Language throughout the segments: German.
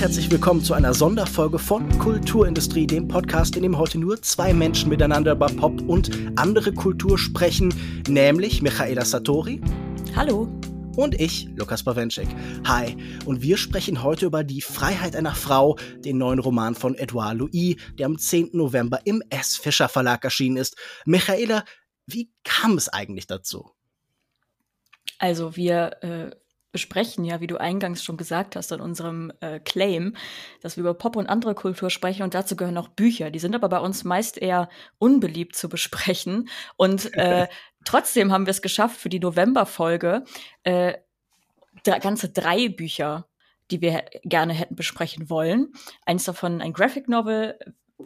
und herzlich willkommen zu einer Sonderfolge von Kulturindustrie, dem Podcast, in dem heute nur zwei Menschen miteinander über Pop und andere Kultur sprechen, nämlich Michaela Satori. Hallo. Und ich, Lukas Bawenschek. Hi. Und wir sprechen heute über Die Freiheit einer Frau, den neuen Roman von Edouard Louis, der am 10. November im S. Fischer Verlag erschienen ist. Michaela, wie kam es eigentlich dazu? Also wir äh, besprechen ja, wie du eingangs schon gesagt hast, in unserem äh, Claim, dass wir über Pop und andere Kultur sprechen und dazu gehören auch Bücher. Die sind aber bei uns meist eher unbeliebt zu besprechen. Und äh, trotzdem haben wir es geschafft, für die November-Folge äh, ganze drei Bücher die wir gerne hätten besprechen wollen. Eins davon ein Graphic Novel,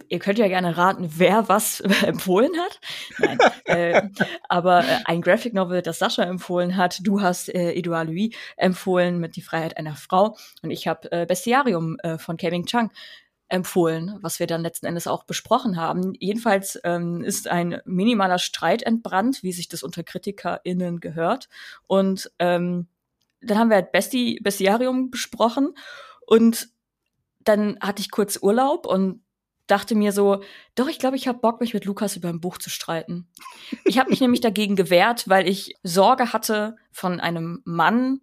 Ihr könnt ja gerne raten, wer was empfohlen hat. Nein, äh, aber äh, ein Graphic Novel, das Sascha empfohlen hat. Du hast äh, Edouard Louis empfohlen mit Die Freiheit einer Frau. Und ich habe äh, Bestiarium äh, von Kevin Chang empfohlen, was wir dann letzten Endes auch besprochen haben. Jedenfalls ähm, ist ein minimaler Streit entbrannt, wie sich das unter KritikerInnen gehört. Und ähm, dann haben wir halt Besti Bestiarium besprochen und dann hatte ich kurz Urlaub und dachte mir so, doch, ich glaube, ich habe Bock, mich mit Lukas über ein Buch zu streiten. Ich habe mich nämlich dagegen gewehrt, weil ich Sorge hatte, von einem Mann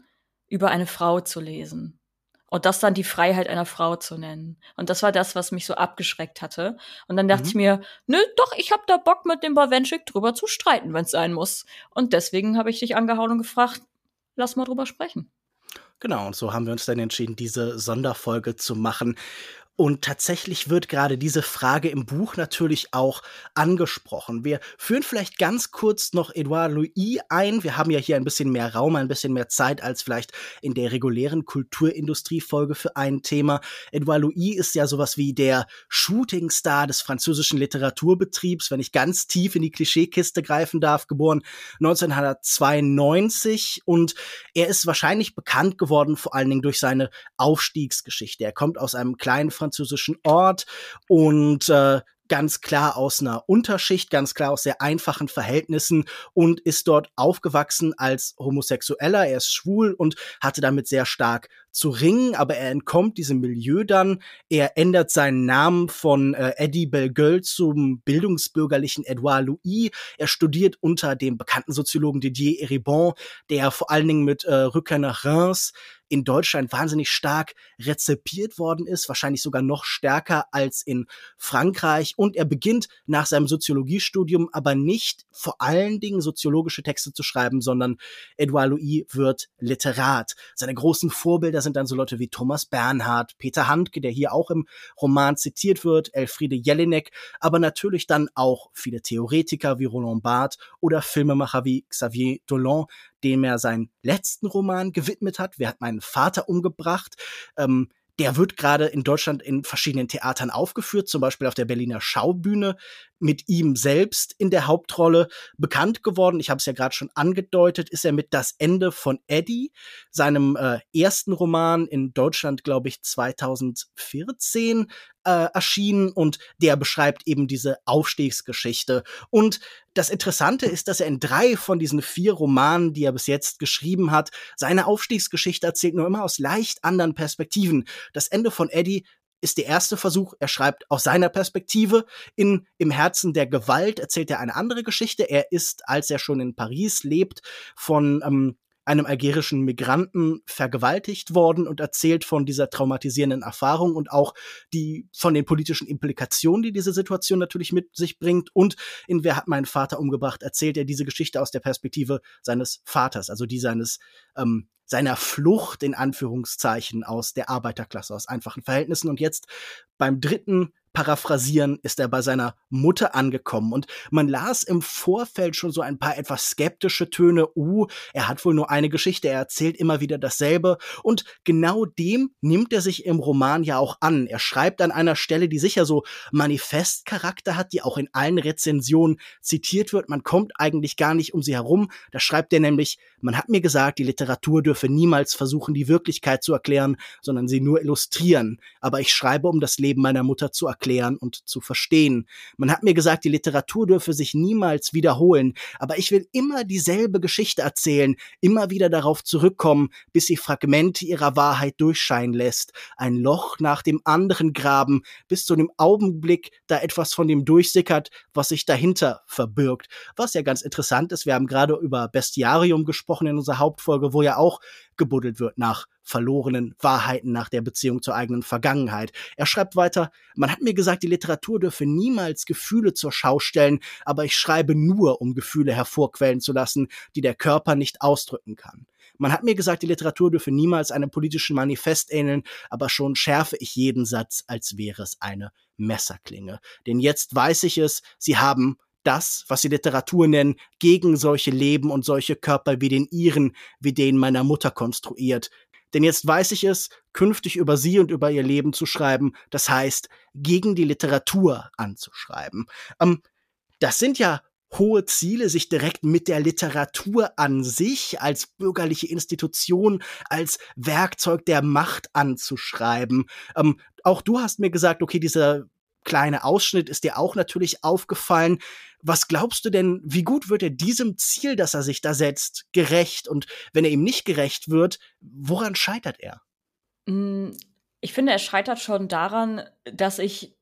über eine Frau zu lesen. Und das dann die Freiheit einer Frau zu nennen. Und das war das, was mich so abgeschreckt hatte. Und dann dachte mhm. ich mir, nö, doch, ich habe da Bock, mit dem Bawenschik drüber zu streiten, wenn es sein muss. Und deswegen habe ich dich angehauen und gefragt, lass mal drüber sprechen. Genau, und so haben wir uns dann entschieden, diese Sonderfolge zu machen. Und tatsächlich wird gerade diese Frage im Buch natürlich auch angesprochen. Wir führen vielleicht ganz kurz noch Edouard Louis ein. Wir haben ja hier ein bisschen mehr Raum, ein bisschen mehr Zeit als vielleicht in der regulären Kulturindustrie-Folge für ein Thema. Edouard Louis ist ja sowas wie der Shootingstar des französischen Literaturbetriebs, wenn ich ganz tief in die Klischeekiste greifen darf, geboren 1992 und er ist wahrscheinlich bekannt geworden vor allen Dingen durch seine Aufstiegsgeschichte. Er kommt aus einem kleinen französischen Ort und äh, ganz klar aus einer Unterschicht, ganz klar aus sehr einfachen Verhältnissen und ist dort aufgewachsen als Homosexueller. Er ist schwul und hatte damit sehr stark zu ringen, aber er entkommt diesem Milieu dann. Er ändert seinen Namen von äh, Eddie Belgueul zum bildungsbürgerlichen Edouard Louis. Er studiert unter dem bekannten Soziologen Didier Eribon, der vor allen Dingen mit äh, Rückkehr nach Reims in Deutschland wahnsinnig stark rezipiert worden ist, wahrscheinlich sogar noch stärker als in Frankreich. Und er beginnt nach seinem Soziologiestudium aber nicht vor allen Dingen soziologische Texte zu schreiben, sondern Edouard Louis wird Literat. Seine großen Vorbilder sind dann so Leute wie Thomas Bernhard, Peter Handke, der hier auch im Roman zitiert wird, Elfriede Jelinek, aber natürlich dann auch viele Theoretiker wie Roland Barthes oder Filmemacher wie Xavier Dolan, dem er seinen letzten Roman gewidmet hat. Wer hat meinen Vater umgebracht? Ähm, der wird gerade in Deutschland in verschiedenen Theatern aufgeführt, zum Beispiel auf der Berliner Schaubühne mit ihm selbst in der Hauptrolle bekannt geworden. Ich habe es ja gerade schon angedeutet, ist er mit Das Ende von Eddie, seinem äh, ersten Roman in Deutschland, glaube ich, 2014 äh, erschienen und der beschreibt eben diese Aufstiegsgeschichte. Und das Interessante ist, dass er in drei von diesen vier Romanen, die er bis jetzt geschrieben hat, seine Aufstiegsgeschichte erzählt, nur immer aus leicht anderen Perspektiven. Das Ende von Eddie ist der erste Versuch. Er schreibt aus seiner Perspektive. In Im Herzen der Gewalt erzählt er eine andere Geschichte. Er ist, als er schon in Paris lebt, von ähm, einem algerischen Migranten vergewaltigt worden und erzählt von dieser traumatisierenden Erfahrung und auch die von den politischen Implikationen, die diese Situation natürlich mit sich bringt. Und in Wer hat meinen Vater umgebracht, erzählt er diese Geschichte aus der Perspektive seines Vaters, also die seines ähm, seiner Flucht in Anführungszeichen aus der Arbeiterklasse, aus einfachen Verhältnissen. Und jetzt beim dritten paraphrasieren, ist er bei seiner Mutter angekommen. Und man las im Vorfeld schon so ein paar etwas skeptische Töne. Uh, er hat wohl nur eine Geschichte, er erzählt immer wieder dasselbe. Und genau dem nimmt er sich im Roman ja auch an. Er schreibt an einer Stelle, die sicher so Manifestcharakter hat, die auch in allen Rezensionen zitiert wird. Man kommt eigentlich gar nicht um sie herum. Da schreibt er nämlich, man hat mir gesagt, die Literatur dürfe niemals versuchen, die Wirklichkeit zu erklären, sondern sie nur illustrieren. Aber ich schreibe, um das Leben meiner Mutter zu erklären und zu verstehen. Man hat mir gesagt, die Literatur dürfe sich niemals wiederholen, aber ich will immer dieselbe Geschichte erzählen, immer wieder darauf zurückkommen, bis sie Fragmente ihrer Wahrheit durchscheinen lässt, ein Loch nach dem anderen graben, bis zu dem Augenblick da etwas von dem durchsickert, was sich dahinter verbirgt. Was ja ganz interessant ist, wir haben gerade über Bestiarium gesprochen in unserer Hauptfolge, wo ja auch gebuddelt wird nach verlorenen Wahrheiten, nach der Beziehung zur eigenen Vergangenheit. Er schreibt weiter, man hat mir gesagt, die Literatur dürfe niemals Gefühle zur Schau stellen, aber ich schreibe nur, um Gefühle hervorquellen zu lassen, die der Körper nicht ausdrücken kann. Man hat mir gesagt, die Literatur dürfe niemals einem politischen Manifest ähneln, aber schon schärfe ich jeden Satz, als wäre es eine Messerklinge. Denn jetzt weiß ich es, sie haben das, was sie Literatur nennen, gegen solche Leben und solche Körper wie den ihren, wie den meiner Mutter konstruiert. Denn jetzt weiß ich es, künftig über sie und über ihr Leben zu schreiben, das heißt, gegen die Literatur anzuschreiben. Ähm, das sind ja hohe Ziele, sich direkt mit der Literatur an sich als bürgerliche Institution, als Werkzeug der Macht anzuschreiben. Ähm, auch du hast mir gesagt, okay, dieser kleine Ausschnitt ist dir auch natürlich aufgefallen. Was glaubst du denn, wie gut wird er diesem Ziel, das er sich da setzt, gerecht? Und wenn er ihm nicht gerecht wird, woran scheitert er? Mm, ich finde, er scheitert schon daran, dass ich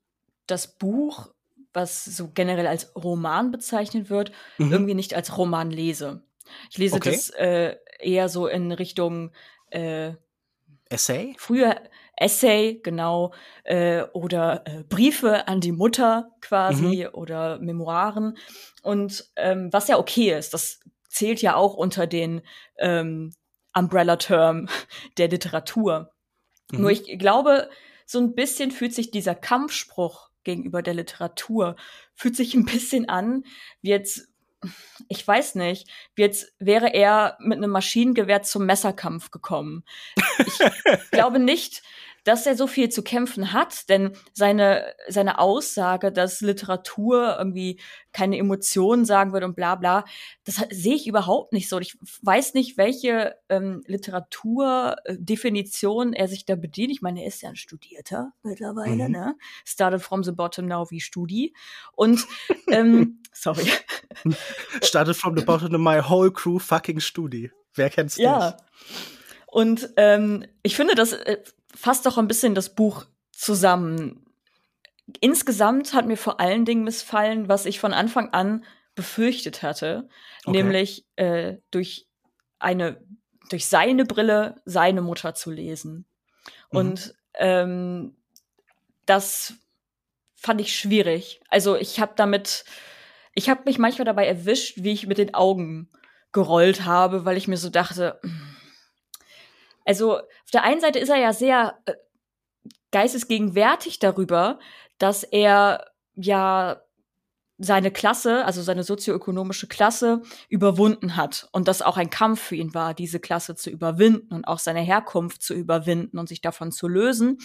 das Buch, was so generell als Roman bezeichnet wird, mhm. irgendwie nicht als Roman lese. Ich lese okay. das äh, eher so in Richtung äh, Essay? Früher Essay, genau, äh, oder äh, Briefe an die Mutter quasi mhm. oder Memoiren. Und ähm, was ja okay ist, das zählt ja auch unter den ähm, Umbrella-Term der Literatur. Mhm. Nur ich glaube, so ein bisschen fühlt sich dieser Kampfspruch gegenüber der Literatur, fühlt sich ein bisschen an, wie jetzt ich weiß nicht, jetzt wäre er mit einem Maschinengewehr zum Messerkampf gekommen. Ich glaube nicht, dass er so viel zu kämpfen hat, denn seine, seine Aussage, dass Literatur irgendwie keine Emotionen sagen würde und bla bla, das sehe ich überhaupt nicht so. Ich weiß nicht, welche ähm, Literatur-Definition er sich da bedient. Ich meine, er ist ja ein Studierter mittlerweile, mhm. ne? Started from the bottom now wie Studi. Und ähm, sorry. Started from the bottom of my whole crew fucking Studi. Wer kennt's nicht? Ja. Und ähm, ich finde, das äh, fasst doch ein bisschen das Buch zusammen. Insgesamt hat mir vor allen Dingen missfallen, was ich von Anfang an befürchtet hatte, okay. nämlich äh, durch eine durch seine Brille seine Mutter zu lesen. Mhm. Und ähm, das fand ich schwierig. Also ich habe damit, ich habe mich manchmal dabei erwischt, wie ich mit den Augen gerollt habe, weil ich mir so dachte, hm, also auf der einen Seite ist er ja sehr äh, geistesgegenwärtig darüber, dass er ja seine Klasse, also seine sozioökonomische Klasse, überwunden hat und das auch ein Kampf für ihn war, diese Klasse zu überwinden und auch seine Herkunft zu überwinden und sich davon zu lösen.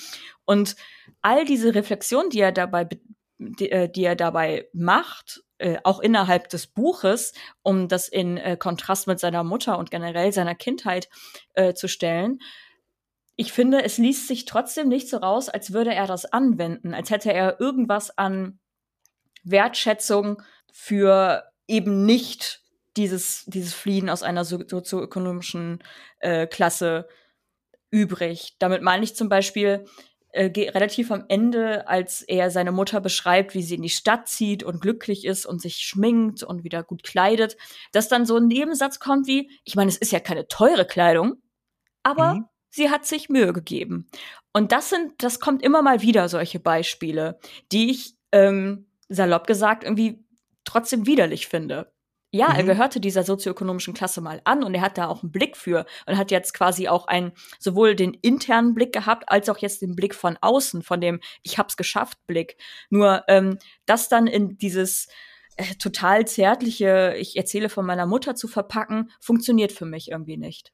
Und all diese Reflexionen, die er dabei, die, äh, die er dabei macht, äh, auch innerhalb des Buches, um das in äh, Kontrast mit seiner Mutter und generell seiner Kindheit äh, zu stellen. Ich finde, es liest sich trotzdem nicht so raus, als würde er das anwenden, als hätte er irgendwas an Wertschätzung für eben nicht dieses, dieses Fliehen aus einer sozioökonomischen äh, Klasse übrig. Damit meine ich zum Beispiel, äh, relativ am Ende, als er seine Mutter beschreibt, wie sie in die Stadt zieht und glücklich ist und sich schminkt und wieder gut kleidet, dass dann so ein Nebensatz kommt wie, ich meine, es ist ja keine teure Kleidung, aber mhm. sie hat sich Mühe gegeben. Und das sind, das kommt immer mal wieder solche Beispiele, die ich ähm, salopp gesagt irgendwie trotzdem widerlich finde. Ja, mhm. er gehörte dieser sozioökonomischen Klasse mal an und er hat da auch einen Blick für und hat jetzt quasi auch einen sowohl den internen Blick gehabt als auch jetzt den Blick von außen, von dem ich hab's geschafft Blick. Nur ähm, das dann in dieses äh, total zärtliche, ich erzähle von meiner Mutter zu verpacken, funktioniert für mich irgendwie nicht.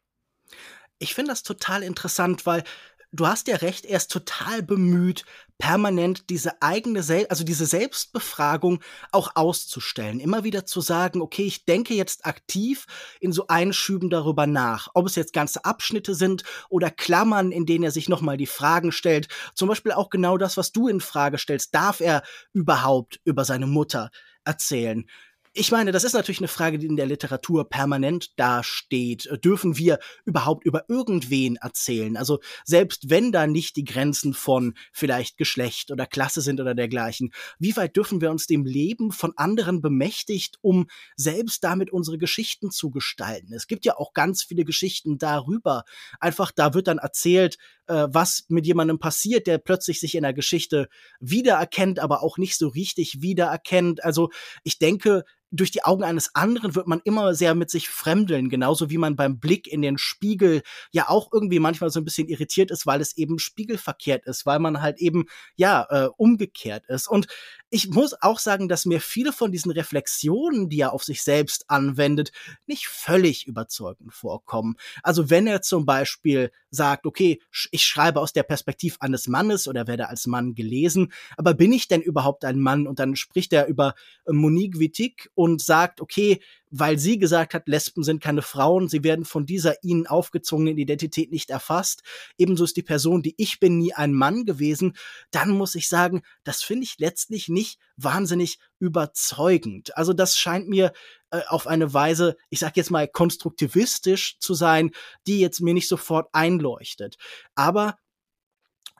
Ich finde das total interessant, weil du hast ja recht, er ist total bemüht, permanent diese eigene, Sel also diese Selbstbefragung auch auszustellen. Immer wieder zu sagen, okay, ich denke jetzt aktiv in so Einschüben darüber nach. Ob es jetzt ganze Abschnitte sind oder Klammern, in denen er sich nochmal die Fragen stellt. Zum Beispiel auch genau das, was du in Frage stellst. Darf er überhaupt über seine Mutter erzählen? Ich meine, das ist natürlich eine Frage, die in der Literatur permanent dasteht. Dürfen wir überhaupt über irgendwen erzählen? Also selbst wenn da nicht die Grenzen von vielleicht Geschlecht oder Klasse sind oder dergleichen, wie weit dürfen wir uns dem Leben von anderen bemächtigt, um selbst damit unsere Geschichten zu gestalten? Es gibt ja auch ganz viele Geschichten darüber. Einfach, da wird dann erzählt, äh, was mit jemandem passiert, der plötzlich sich in der Geschichte wiedererkennt, aber auch nicht so richtig wiedererkennt. Also ich denke, durch die Augen eines anderen wird man immer sehr mit sich fremdeln, genauso wie man beim Blick in den Spiegel ja auch irgendwie manchmal so ein bisschen irritiert ist, weil es eben spiegelverkehrt ist, weil man halt eben ja äh, umgekehrt ist. Und ich muss auch sagen, dass mir viele von diesen Reflexionen, die er auf sich selbst anwendet, nicht völlig überzeugend vorkommen. Also wenn er zum Beispiel sagt, okay, ich schreibe aus der Perspektive eines Mannes oder werde als Mann gelesen, aber bin ich denn überhaupt ein Mann? Und dann spricht er über Monique Wittig und sagt, okay, weil sie gesagt hat, Lesben sind keine Frauen, sie werden von dieser ihnen aufgezwungenen Identität nicht erfasst. Ebenso ist die Person, die ich bin, nie ein Mann gewesen. Dann muss ich sagen, das finde ich letztlich nicht wahnsinnig überzeugend. Also das scheint mir äh, auf eine Weise, ich sag jetzt mal konstruktivistisch zu sein, die jetzt mir nicht sofort einleuchtet. Aber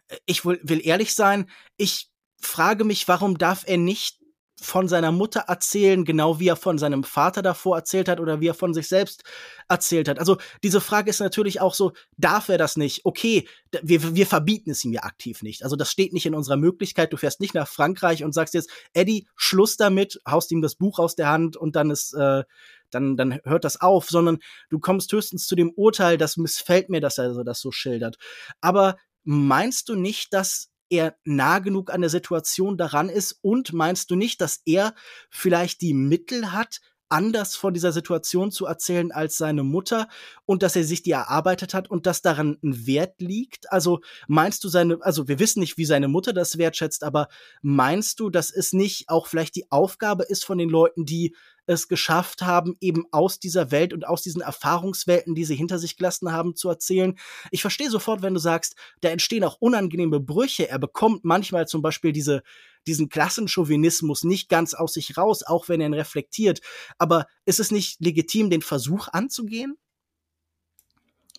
äh, ich will, will ehrlich sein, ich frage mich, warum darf er nicht von seiner Mutter erzählen, genau wie er von seinem Vater davor erzählt hat oder wie er von sich selbst erzählt hat. Also diese Frage ist natürlich auch so, darf er das nicht? Okay, wir, wir verbieten es ihm ja aktiv nicht. Also das steht nicht in unserer Möglichkeit. Du fährst nicht nach Frankreich und sagst jetzt, Eddie, Schluss damit, haust ihm das Buch aus der Hand und dann ist, äh, dann, dann hört das auf, sondern du kommst höchstens zu dem Urteil, das missfällt mir, dass er das so schildert. Aber meinst du nicht, dass er nah genug an der Situation daran ist? Und meinst du nicht, dass er vielleicht die Mittel hat, anders von dieser Situation zu erzählen als seine Mutter und dass er sich die erarbeitet hat und dass daran ein Wert liegt? Also meinst du seine, also wir wissen nicht, wie seine Mutter das wertschätzt, aber meinst du, dass es nicht auch vielleicht die Aufgabe ist von den Leuten, die es geschafft haben, eben aus dieser Welt und aus diesen Erfahrungswelten, die sie hinter sich gelassen haben, zu erzählen. Ich verstehe sofort, wenn du sagst, da entstehen auch unangenehme Brüche. Er bekommt manchmal zum Beispiel diese, diesen Klassenchauvinismus nicht ganz aus sich raus, auch wenn er ihn reflektiert. Aber ist es nicht legitim, den Versuch anzugehen?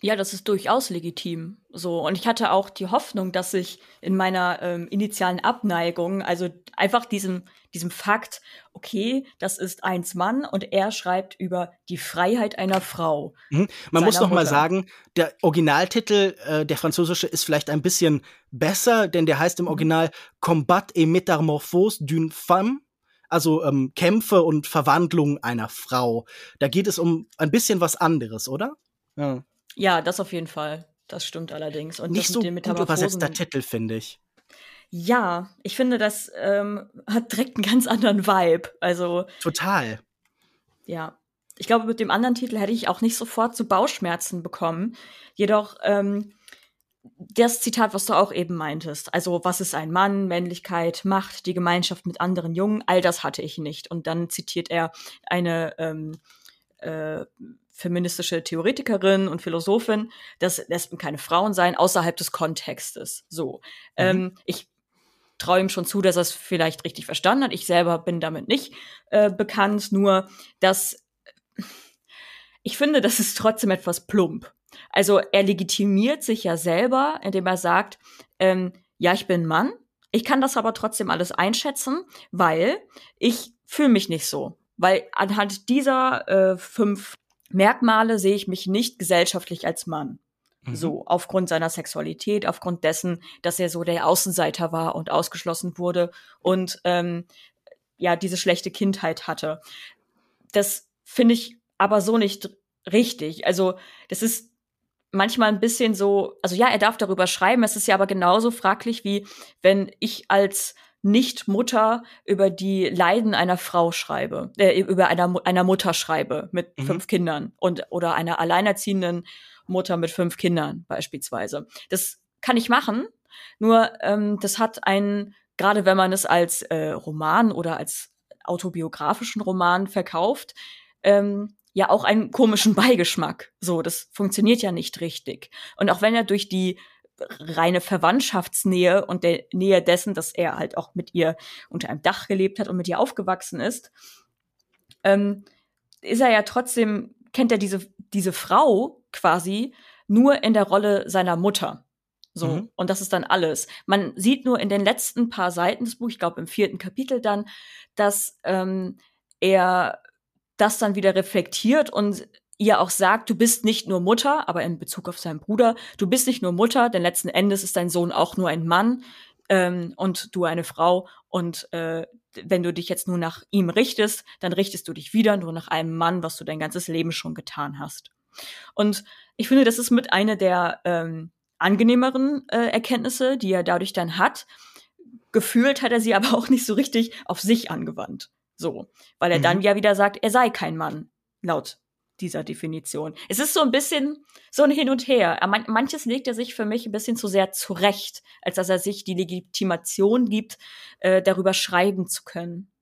Ja, das ist durchaus legitim. So. Und ich hatte auch die Hoffnung, dass ich in meiner ähm, initialen Abneigung, also einfach diesem, diesem Fakt, okay, das ist eins Mann und er schreibt über die Freiheit einer Frau. Mhm. Man muss noch Mutter. mal sagen, der Originaltitel, äh, der französische, ist vielleicht ein bisschen besser, denn der heißt im mhm. Original Combat et Métamorphose d'une femme also ähm, Kämpfe und Verwandlung einer Frau. Da geht es um ein bisschen was anderes, oder? Ja. Ja, das auf jeden Fall. Das stimmt allerdings. Und Nicht so gut übersetzter Titel, finde ich. Ja, ich finde, das ähm, hat direkt einen ganz anderen Vibe. Also total. Ja, ich glaube, mit dem anderen Titel hätte ich auch nicht sofort zu Bauchschmerzen bekommen. Jedoch ähm, das Zitat, was du auch eben meintest, also was ist ein Mann, Männlichkeit, Macht, die Gemeinschaft mit anderen Jungen, all das hatte ich nicht. Und dann zitiert er eine ähm, äh, feministische Theoretikerin und Philosophin, dass Lesben keine Frauen seien außerhalb des Kontextes. So. Mhm. Ähm, ich traue ihm schon zu, dass er es vielleicht richtig verstanden hat. Ich selber bin damit nicht äh, bekannt, nur dass ich finde, das ist trotzdem etwas plump. Also er legitimiert sich ja selber, indem er sagt, ähm, ja, ich bin Mann, ich kann das aber trotzdem alles einschätzen, weil ich fühle mich nicht so. Weil anhand dieser äh, fünf Merkmale sehe ich mich nicht gesellschaftlich als Mann. Mhm. So, aufgrund seiner Sexualität, aufgrund dessen, dass er so der Außenseiter war und ausgeschlossen wurde und ähm, ja, diese schlechte Kindheit hatte. Das finde ich aber so nicht richtig. Also, das ist manchmal ein bisschen so, also ja, er darf darüber schreiben, es ist ja aber genauso fraglich, wie wenn ich als nicht-Mutter über die Leiden einer Frau schreibe, äh, über einer, einer Mutter schreibe mit mhm. fünf Kindern und oder einer alleinerziehenden Mutter mit fünf Kindern beispielsweise. Das kann ich machen. Nur ähm, das hat einen, gerade wenn man es als äh, Roman oder als autobiografischen Roman verkauft, ähm, ja auch einen komischen Beigeschmack. So, das funktioniert ja nicht richtig. Und auch wenn er durch die reine Verwandtschaftsnähe und der Nähe dessen, dass er halt auch mit ihr unter einem Dach gelebt hat und mit ihr aufgewachsen ist, ähm, ist er ja trotzdem, kennt er diese, diese Frau quasi nur in der Rolle seiner Mutter. So, mhm. und das ist dann alles. Man sieht nur in den letzten paar Seiten des Buches, ich glaube im vierten Kapitel dann, dass ähm, er das dann wieder reflektiert und ihr auch sagt, du bist nicht nur Mutter, aber in Bezug auf seinen Bruder, du bist nicht nur Mutter, denn letzten Endes ist dein Sohn auch nur ein Mann ähm, und du eine Frau. Und äh, wenn du dich jetzt nur nach ihm richtest, dann richtest du dich wieder nur nach einem Mann, was du dein ganzes Leben schon getan hast. Und ich finde, das ist mit einer der ähm, angenehmeren äh, Erkenntnisse, die er dadurch dann hat. Gefühlt hat er sie aber auch nicht so richtig auf sich angewandt. So, weil er mhm. dann ja wieder sagt, er sei kein Mann, laut dieser Definition. Es ist so ein bisschen so ein Hin und Her. manches legt er sich für mich ein bisschen zu sehr zurecht, als dass er sich die Legitimation gibt, äh, darüber schreiben zu können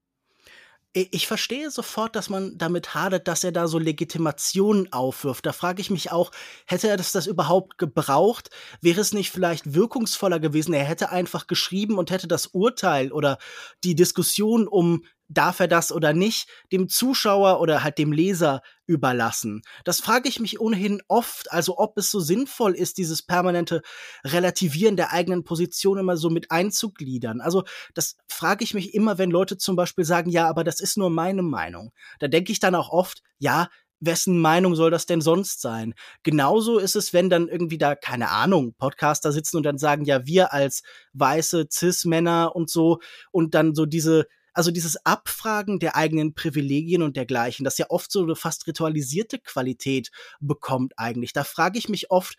ich verstehe sofort, dass man damit hadert, dass er da so Legitimationen aufwirft. Da frage ich mich auch, hätte er das, das überhaupt gebraucht? Wäre es nicht vielleicht wirkungsvoller gewesen? Er hätte einfach geschrieben und hätte das Urteil oder die Diskussion um darf er das oder nicht, dem Zuschauer oder halt dem Leser überlassen. Das frage ich mich ohnehin oft, also ob es so sinnvoll ist, dieses permanente Relativieren der eigenen Position immer so mit einzugliedern. Also das frage ich mich immer, wenn Leute zum Beispiel sagen, ja, aber das ist nur meine Meinung. Da denke ich dann auch oft, ja, wessen Meinung soll das denn sonst sein? Genauso ist es, wenn dann irgendwie da, keine Ahnung, Podcaster sitzen und dann sagen, ja, wir als weiße Cis-Männer und so und dann so diese also dieses Abfragen der eigenen Privilegien und dergleichen, das ja oft so eine fast ritualisierte Qualität bekommt eigentlich. Da frage ich mich oft,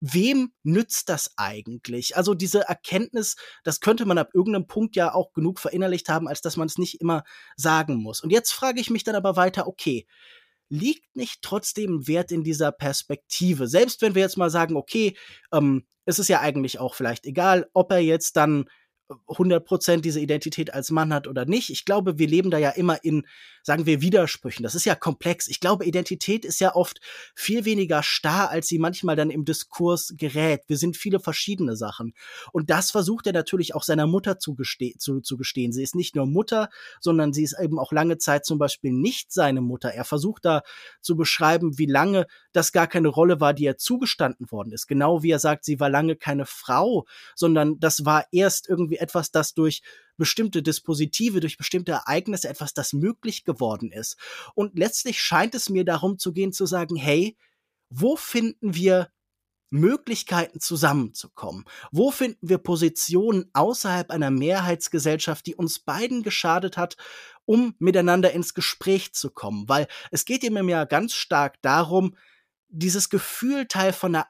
wem nützt das eigentlich? Also diese Erkenntnis, das könnte man ab irgendeinem Punkt ja auch genug verinnerlicht haben, als dass man es nicht immer sagen muss. Und jetzt frage ich mich dann aber weiter, okay, liegt nicht trotzdem Wert in dieser Perspektive? Selbst wenn wir jetzt mal sagen, okay, ähm, es ist ja eigentlich auch vielleicht egal, ob er jetzt dann 100% diese Identität als Mann hat oder nicht. Ich glaube, wir leben da ja immer in, sagen wir, Widersprüchen. Das ist ja komplex. Ich glaube, Identität ist ja oft viel weniger starr, als sie manchmal dann im Diskurs gerät. Wir sind viele verschiedene Sachen. Und das versucht er natürlich auch seiner Mutter zu, zu, zu gestehen. Sie ist nicht nur Mutter, sondern sie ist eben auch lange Zeit zum Beispiel nicht seine Mutter. Er versucht da zu beschreiben, wie lange das gar keine Rolle war, die er zugestanden worden ist. Genau wie er sagt, sie war lange keine Frau, sondern das war erst irgendwie etwas, das durch bestimmte Dispositive, durch bestimmte Ereignisse etwas, das möglich geworden ist. Und letztlich scheint es mir darum zu gehen, zu sagen, hey, wo finden wir Möglichkeiten zusammenzukommen? Wo finden wir Positionen außerhalb einer Mehrheitsgesellschaft, die uns beiden geschadet hat, um miteinander ins Gespräch zu kommen? Weil es geht ihm ja ganz stark darum, dieses Gefühl, Teil von einer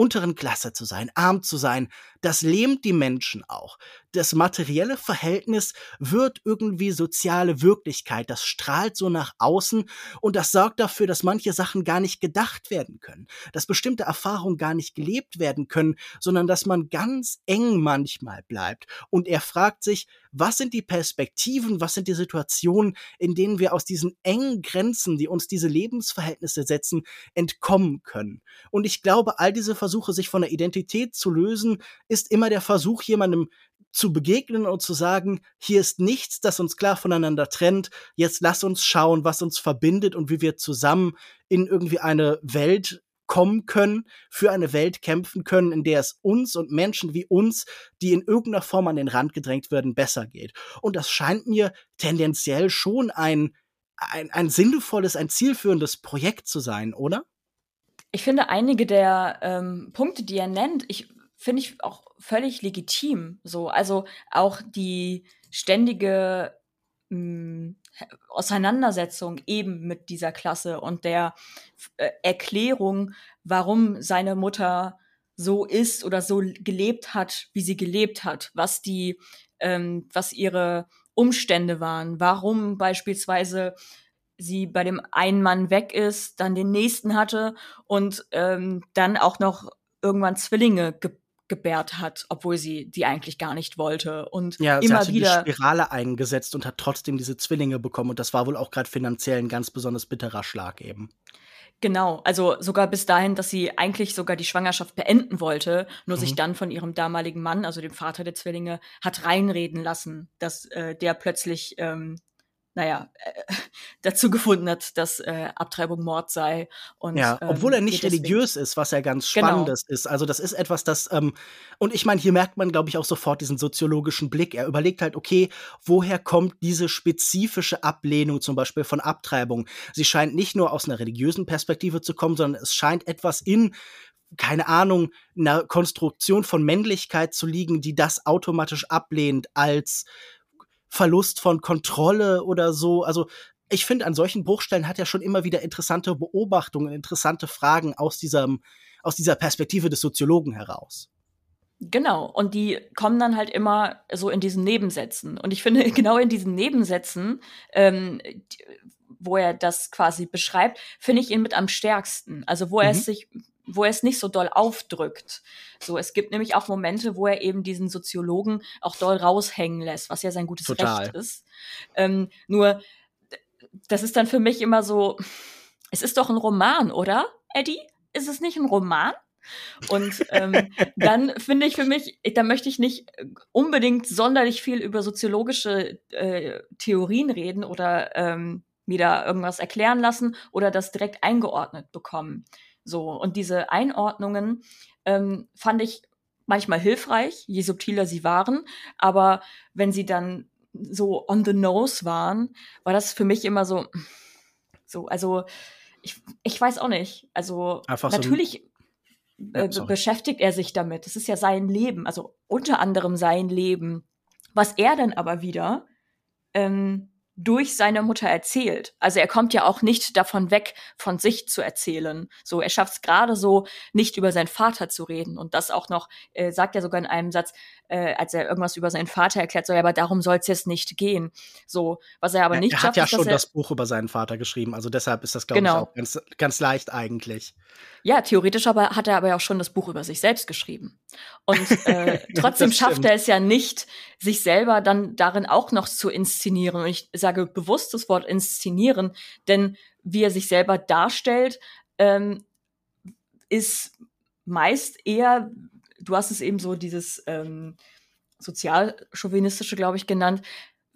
unteren Klasse zu sein, arm zu sein, das lähmt die Menschen auch. Das materielle Verhältnis wird irgendwie soziale Wirklichkeit, das strahlt so nach außen und das sorgt dafür, dass manche Sachen gar nicht gedacht werden können, dass bestimmte Erfahrungen gar nicht gelebt werden können, sondern dass man ganz eng manchmal bleibt. Und er fragt sich, was sind die Perspektiven, was sind die Situationen, in denen wir aus diesen engen Grenzen, die uns diese Lebensverhältnisse setzen, entkommen können. Und ich glaube, all diese Versuche, sich von der Identität zu lösen, ist immer der Versuch, jemandem zu begegnen und zu sagen, hier ist nichts, das uns klar voneinander trennt. Jetzt lass uns schauen, was uns verbindet und wie wir zusammen in irgendwie eine Welt kommen können, für eine Welt kämpfen können, in der es uns und Menschen wie uns, die in irgendeiner Form an den Rand gedrängt werden, besser geht. Und das scheint mir tendenziell schon ein, ein, ein sinnvolles, ein zielführendes Projekt zu sein, oder? Ich finde einige der ähm, Punkte, die er nennt, ich finde ich auch völlig legitim. So, also auch die ständige mh, hm, Auseinandersetzung eben mit dieser Klasse und der äh, Erklärung, warum seine Mutter so ist oder so gelebt hat, wie sie gelebt hat, was die, ähm, was ihre Umstände waren, warum beispielsweise sie bei dem einen Mann weg ist, dann den nächsten hatte und ähm, dann auch noch irgendwann Zwillinge ge gebärt hat, obwohl sie die eigentlich gar nicht wollte. Und ja, immer sie wieder. die Spirale eingesetzt und hat trotzdem diese Zwillinge bekommen. Und das war wohl auch gerade finanziell ein ganz besonders bitterer Schlag eben. Genau, also sogar bis dahin, dass sie eigentlich sogar die Schwangerschaft beenden wollte, nur mhm. sich dann von ihrem damaligen Mann, also dem Vater der Zwillinge, hat reinreden lassen, dass äh, der plötzlich ähm, naja, äh, dazu gefunden hat, dass äh, Abtreibung Mord sei. Und, ja, obwohl er nicht religiös ist, was ja ganz genau. Spannendes genau. ist. Also das ist etwas, das, ähm, und ich meine, hier merkt man, glaube ich, auch sofort diesen soziologischen Blick. Er überlegt halt, okay, woher kommt diese spezifische Ablehnung zum Beispiel von Abtreibung? Sie scheint nicht nur aus einer religiösen Perspektive zu kommen, sondern es scheint etwas in keine Ahnung, einer Konstruktion von Männlichkeit zu liegen, die das automatisch ablehnt als Verlust von Kontrolle oder so. Also ich finde, an solchen Bruchstellen hat er schon immer wieder interessante Beobachtungen, interessante Fragen aus diesem, aus dieser Perspektive des Soziologen heraus. Genau, und die kommen dann halt immer so in diesen Nebensätzen. Und ich finde, genau in diesen Nebensätzen, ähm, wo er das quasi beschreibt, finde ich ihn mit am stärksten. Also wo mhm. er es sich wo er es nicht so doll aufdrückt. So, es gibt nämlich auch Momente, wo er eben diesen Soziologen auch doll raushängen lässt, was ja sein gutes Total. Recht ist. Ähm, nur, das ist dann für mich immer so, es ist doch ein Roman, oder, Eddie? Ist es nicht ein Roman? Und ähm, dann finde ich für mich, da möchte ich nicht unbedingt sonderlich viel über soziologische äh, Theorien reden oder ähm, mir da irgendwas erklären lassen oder das direkt eingeordnet bekommen. So, und diese Einordnungen ähm, fand ich manchmal hilfreich, je subtiler sie waren, aber wenn sie dann so on the nose waren, war das für mich immer so, so, also ich, ich weiß auch nicht. Also Einfach natürlich so ein, ja, beschäftigt er sich damit. Das ist ja sein Leben, also unter anderem sein Leben. Was er dann aber wieder ähm, durch seine Mutter erzählt. Also er kommt ja auch nicht davon weg, von sich zu erzählen. So, er schafft es gerade so, nicht über seinen Vater zu reden. Und das auch noch, äh, sagt er sogar in einem Satz, äh, als er irgendwas über seinen Vater erklärt, so, ja, aber darum soll es jetzt nicht gehen. So, was er aber nicht er schafft. Er hat ja schon das Buch über seinen Vater geschrieben, also deshalb ist das, glaube genau. ich, auch ganz, ganz leicht eigentlich. Ja, theoretisch aber hat er aber auch schon das Buch über sich selbst geschrieben. Und äh, trotzdem schafft er es ja nicht, sich selber dann darin auch noch zu inszenieren. Und ich sage bewusst das Wort inszenieren, denn wie er sich selber darstellt, ähm, ist meist eher, du hast es eben so dieses ähm, sozialchauvinistische, glaube ich, genannt,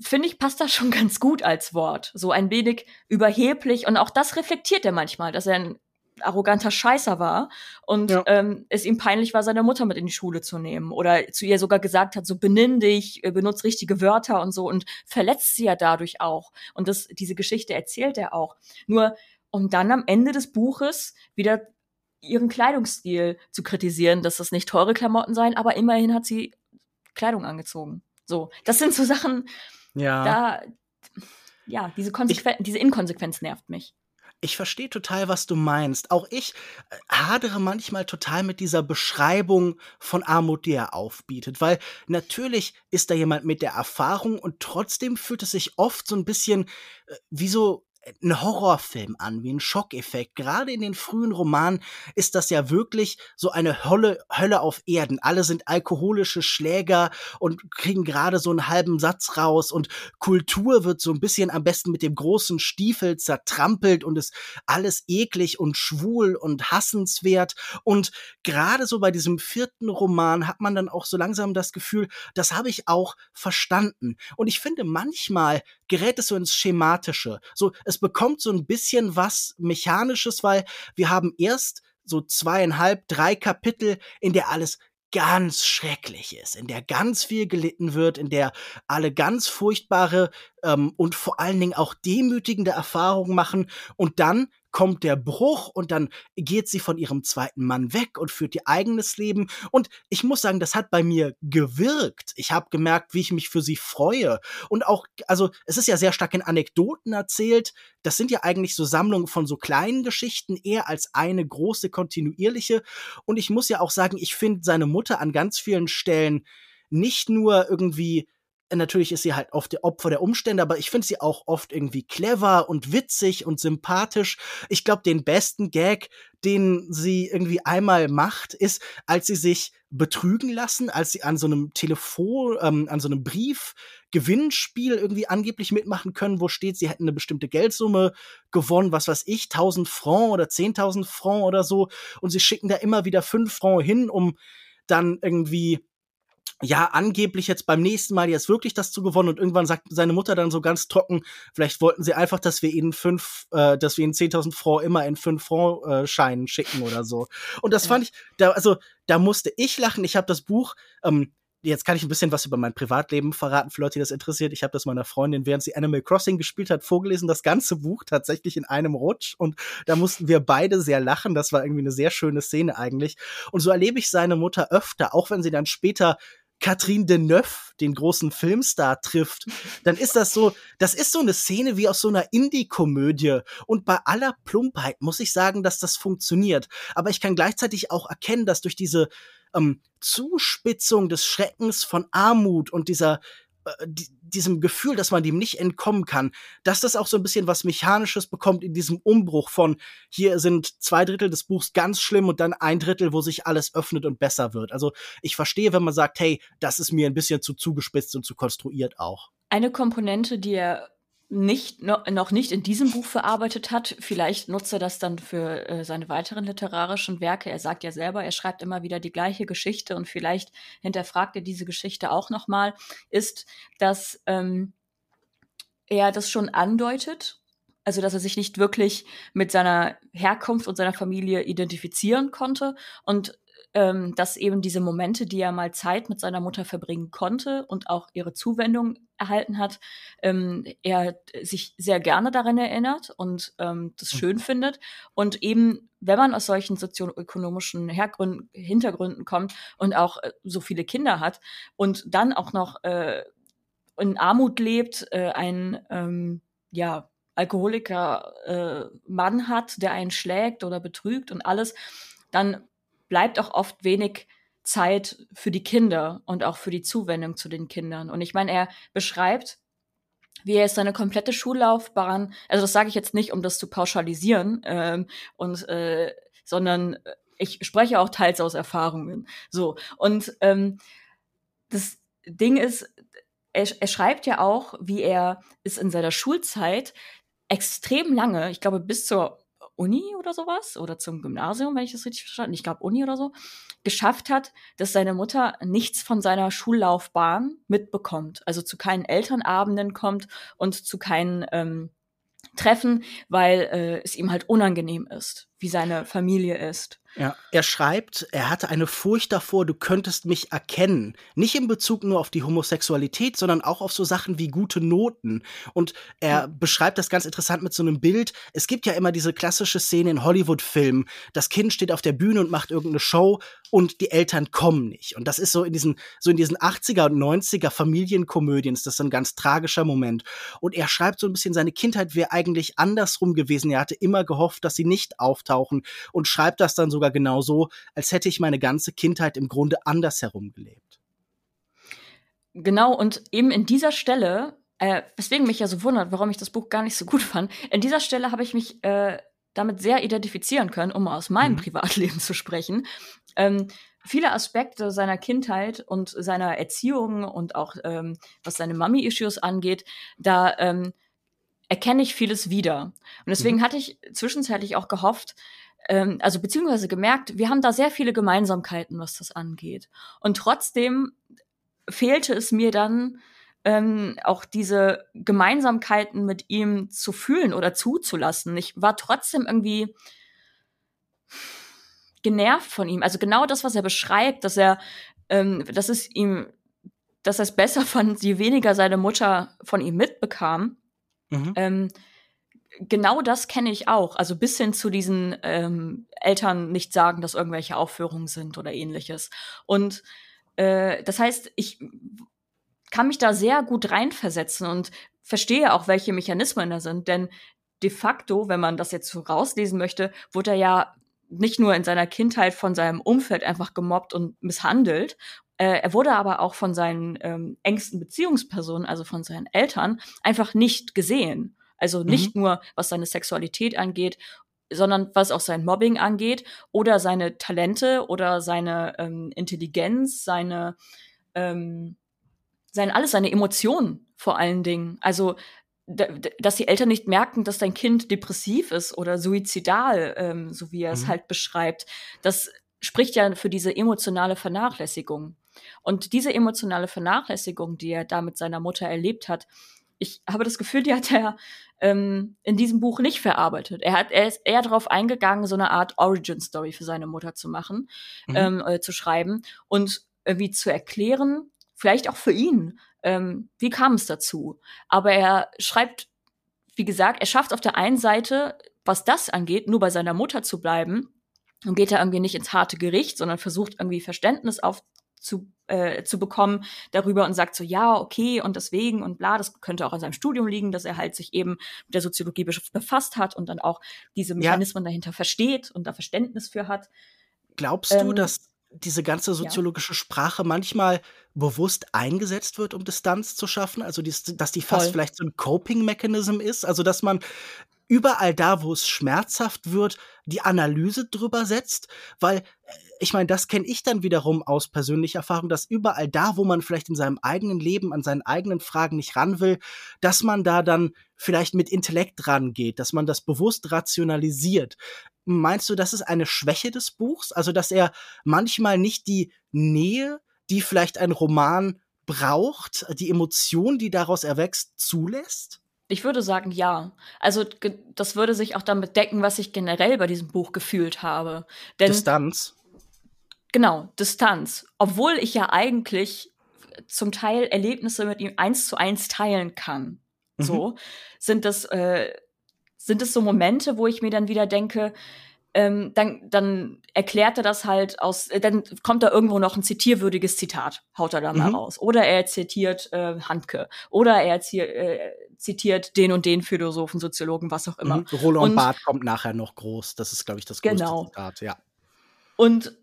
finde ich, passt das schon ganz gut als Wort. So ein wenig überheblich und auch das reflektiert er manchmal, dass er ein arroganter Scheißer war und ja. ähm, es ihm peinlich war, seine Mutter mit in die Schule zu nehmen oder zu ihr sogar gesagt hat, so benimm dich, äh, benutz richtige Wörter und so und verletzt sie ja dadurch auch. Und das, diese Geschichte erzählt er auch. Nur, um dann am Ende des Buches wieder ihren Kleidungsstil zu kritisieren, dass das nicht teure Klamotten seien, aber immerhin hat sie Kleidung angezogen. So, das sind so Sachen, ja. da, ja, diese, Konsequen ich, diese Inkonsequenz nervt mich ich verstehe total, was du meinst. Auch ich äh, hadere manchmal total mit dieser Beschreibung von Armut, die er aufbietet, weil natürlich ist da jemand mit der Erfahrung und trotzdem fühlt es sich oft so ein bisschen äh, wie so ein Horrorfilm an, wie ein Schockeffekt. Gerade in den frühen Romanen ist das ja wirklich so eine Hölle, Hölle auf Erden. Alle sind alkoholische Schläger und kriegen gerade so einen halben Satz raus und Kultur wird so ein bisschen am besten mit dem großen Stiefel zertrampelt und ist alles eklig und schwul und hassenswert. Und gerade so bei diesem vierten Roman hat man dann auch so langsam das Gefühl, das habe ich auch verstanden. Und ich finde, manchmal gerät es so ins Schematische. So, es bekommt so ein bisschen was Mechanisches, weil wir haben erst so zweieinhalb, drei Kapitel, in der alles ganz schrecklich ist, in der ganz viel gelitten wird, in der alle ganz furchtbare ähm, und vor allen Dingen auch demütigende Erfahrungen machen. Und dann kommt der Bruch und dann geht sie von ihrem zweiten Mann weg und führt ihr eigenes Leben. Und ich muss sagen, das hat bei mir gewirkt. Ich habe gemerkt, wie ich mich für sie freue. Und auch, also es ist ja sehr stark in Anekdoten erzählt. Das sind ja eigentlich so Sammlungen von so kleinen Geschichten, eher als eine große kontinuierliche. Und ich muss ja auch sagen, ich finde seine Mutter an ganz vielen Stellen nicht nur irgendwie natürlich ist sie halt oft der Opfer der Umstände, aber ich finde sie auch oft irgendwie clever und witzig und sympathisch. Ich glaube, den besten Gag, den sie irgendwie einmal macht, ist, als sie sich betrügen lassen, als sie an so einem Telefon, ähm, an so einem Brief-Gewinnspiel irgendwie angeblich mitmachen können, wo steht, sie hätten eine bestimmte Geldsumme gewonnen, was weiß ich, 1000 Franc oder 10.000 Franc oder so. Und sie schicken da immer wieder 5 Franc hin, um dann irgendwie ja, angeblich jetzt beim nächsten Mal jetzt wirklich das zu gewonnen und irgendwann sagt seine Mutter dann so ganz trocken, vielleicht wollten sie einfach, dass wir ihnen fünf, äh, dass wir ihnen 10.000 Franc immer in fünf Franc äh, Scheinen schicken oder so. Und das ja. fand ich, da, also da musste ich lachen. Ich habe das Buch, ähm, jetzt kann ich ein bisschen was über mein Privatleben verraten, für Leute, die das interessiert. Ich habe das meiner Freundin, während sie Animal Crossing gespielt hat, vorgelesen, das ganze Buch tatsächlich in einem Rutsch. Und da mussten wir beide sehr lachen. Das war irgendwie eine sehr schöne Szene eigentlich. Und so erlebe ich seine Mutter öfter, auch wenn sie dann später Catherine Deneuve, den großen Filmstar, trifft, dann ist das so, das ist so eine Szene wie aus so einer Indie-Komödie. Und bei aller Plumpheit muss ich sagen, dass das funktioniert. Aber ich kann gleichzeitig auch erkennen, dass durch diese ähm, Zuspitzung des Schreckens von Armut und dieser äh, diesem Gefühl, dass man dem nicht entkommen kann, dass das auch so ein bisschen was Mechanisches bekommt in diesem Umbruch von hier sind zwei Drittel des Buchs ganz schlimm und dann ein Drittel, wo sich alles öffnet und besser wird. Also ich verstehe, wenn man sagt, hey, das ist mir ein bisschen zu zugespitzt und zu konstruiert auch. Eine Komponente, die er nicht, no, noch nicht in diesem Buch verarbeitet hat. Vielleicht nutzt er das dann für äh, seine weiteren literarischen Werke. Er sagt ja selber, er schreibt immer wieder die gleiche Geschichte und vielleicht hinterfragt er diese Geschichte auch nochmal, ist, dass ähm, er das schon andeutet, also dass er sich nicht wirklich mit seiner Herkunft und seiner Familie identifizieren konnte und ähm, dass eben diese Momente, die er mal Zeit mit seiner Mutter verbringen konnte und auch ihre Zuwendung erhalten hat, ähm, er sich sehr gerne daran erinnert und ähm, das mhm. schön findet. Und eben, wenn man aus solchen sozioökonomischen Hergründen, Hintergründen kommt und auch äh, so viele Kinder hat und dann auch noch äh, in Armut lebt, äh, ein ähm, ja Alkoholiker äh, Mann hat, der einen schlägt oder betrügt und alles, dann bleibt auch oft wenig Zeit für die Kinder und auch für die Zuwendung zu den Kindern. Und ich meine, er beschreibt, wie er seine komplette Schullaufbahn, also das sage ich jetzt nicht, um das zu pauschalisieren, ähm, und äh, sondern ich spreche auch teils aus Erfahrungen. So und ähm, das Ding ist, er, er schreibt ja auch, wie er es in seiner Schulzeit extrem lange, ich glaube bis zur Uni oder sowas oder zum Gymnasium, wenn ich das richtig verstanden, ich glaube Uni oder so, geschafft hat, dass seine Mutter nichts von seiner Schullaufbahn mitbekommt, also zu keinen Elternabenden kommt und zu keinen ähm, Treffen, weil äh, es ihm halt unangenehm ist, wie seine Familie ist. Ja, er schreibt, er hatte eine Furcht davor, du könntest mich erkennen. Nicht in Bezug nur auf die Homosexualität, sondern auch auf so Sachen wie gute Noten. Und er mhm. beschreibt das ganz interessant mit so einem Bild. Es gibt ja immer diese klassische Szene in Hollywood-Filmen. Das Kind steht auf der Bühne und macht irgendeine Show und die Eltern kommen nicht. Und das ist so in diesen, so in diesen 80er und 90er Familienkomödien ist das so ein ganz tragischer Moment. Und er schreibt so ein bisschen, seine Kindheit wäre eigentlich andersrum gewesen. Er hatte immer gehofft, dass sie nicht auftauchen und schreibt das dann sogar genauso, als hätte ich meine ganze Kindheit im Grunde andersherum gelebt. Genau, und eben in dieser Stelle, äh, weswegen mich ja so wundert, warum ich das Buch gar nicht so gut fand, in dieser Stelle habe ich mich äh, damit sehr identifizieren können, um aus meinem mhm. Privatleben zu sprechen. Ähm, viele Aspekte seiner Kindheit und seiner Erziehung und auch ähm, was seine Mummy-Issues angeht, da ähm, erkenne ich vieles wieder. Und deswegen mhm. hatte ich zwischenzeitlich auch gehofft, ähm, also beziehungsweise gemerkt, wir haben da sehr viele Gemeinsamkeiten, was das angeht. Und trotzdem fehlte es mir dann, ähm, auch diese Gemeinsamkeiten mit ihm zu fühlen oder zuzulassen. Ich war trotzdem irgendwie genervt von ihm. Also genau das, was er beschreibt, dass er, ähm, dass es ihm, dass er es besser fand, je weniger seine Mutter von ihm mitbekam. Mhm. Ähm, genau das kenne ich auch. Also bis hin zu diesen ähm, Eltern nicht sagen, dass irgendwelche Aufführungen sind oder ähnliches. Und äh, das heißt, ich kann mich da sehr gut reinversetzen und verstehe auch, welche Mechanismen da sind. Denn de facto, wenn man das jetzt so rauslesen möchte, wurde er ja nicht nur in seiner Kindheit von seinem Umfeld einfach gemobbt und misshandelt. Äh, er wurde aber auch von seinen ähm, engsten Beziehungspersonen, also von seinen Eltern, einfach nicht gesehen. Also nicht mhm. nur, was seine Sexualität angeht, sondern was auch sein Mobbing angeht oder seine Talente oder seine ähm, Intelligenz, seine, ähm, sein alles, seine Emotionen vor allen Dingen. Also dass die Eltern nicht merken, dass dein Kind depressiv ist oder suizidal, ähm, so wie er es mhm. halt beschreibt. Das spricht ja für diese emotionale Vernachlässigung. Und diese emotionale Vernachlässigung, die er da mit seiner Mutter erlebt hat, ich habe das Gefühl, die hat er ähm, in diesem Buch nicht verarbeitet. Er, hat, er ist eher darauf eingegangen, so eine Art Origin-Story für seine Mutter zu machen, mhm. ähm, äh, zu schreiben und irgendwie zu erklären, vielleicht auch für ihn, ähm, wie kam es dazu. Aber er schreibt, wie gesagt, er schafft auf der einen Seite, was das angeht, nur bei seiner Mutter zu bleiben und geht da irgendwie nicht ins harte Gericht, sondern versucht irgendwie Verständnis auf zu, äh, zu bekommen darüber und sagt so, ja, okay, und deswegen und bla, das könnte auch an seinem Studium liegen, dass er halt sich eben mit der Soziologie befasst hat und dann auch diese Mechanismen ja. dahinter versteht und da Verständnis für hat. Glaubst ähm, du, dass diese ganze soziologische ja. Sprache manchmal bewusst eingesetzt wird, um Distanz zu schaffen? Also, dass die fast Voll. vielleicht so ein Coping-Mechanism ist? Also, dass man überall da, wo es schmerzhaft wird, die Analyse drüber setzt, weil äh, ich meine, das kenne ich dann wiederum aus persönlicher Erfahrung, dass überall da, wo man vielleicht in seinem eigenen Leben an seinen eigenen Fragen nicht ran will, dass man da dann vielleicht mit Intellekt rangeht, dass man das bewusst rationalisiert. Meinst du, das ist eine Schwäche des Buchs? Also, dass er manchmal nicht die Nähe, die vielleicht ein Roman braucht, die Emotion, die daraus erwächst, zulässt? Ich würde sagen, ja. Also das würde sich auch damit decken, was ich generell bei diesem Buch gefühlt habe. Denn, Distanz. Genau, Distanz. Obwohl ich ja eigentlich zum Teil Erlebnisse mit ihm eins zu eins teilen kann. Mhm. So sind das äh, sind es so Momente, wo ich mir dann wieder denke, ähm, dann, dann erklärt er das halt aus, äh, dann kommt da irgendwo noch ein zitierwürdiges Zitat, haut er da mal mhm. raus. Oder er zitiert äh, Handke. Oder er äh, zitiert den und den Philosophen, Soziologen, was auch immer. Mhm. Roland und, Barth kommt nachher noch groß. Das ist, glaube ich, das größte genau. Zitat, ja. Und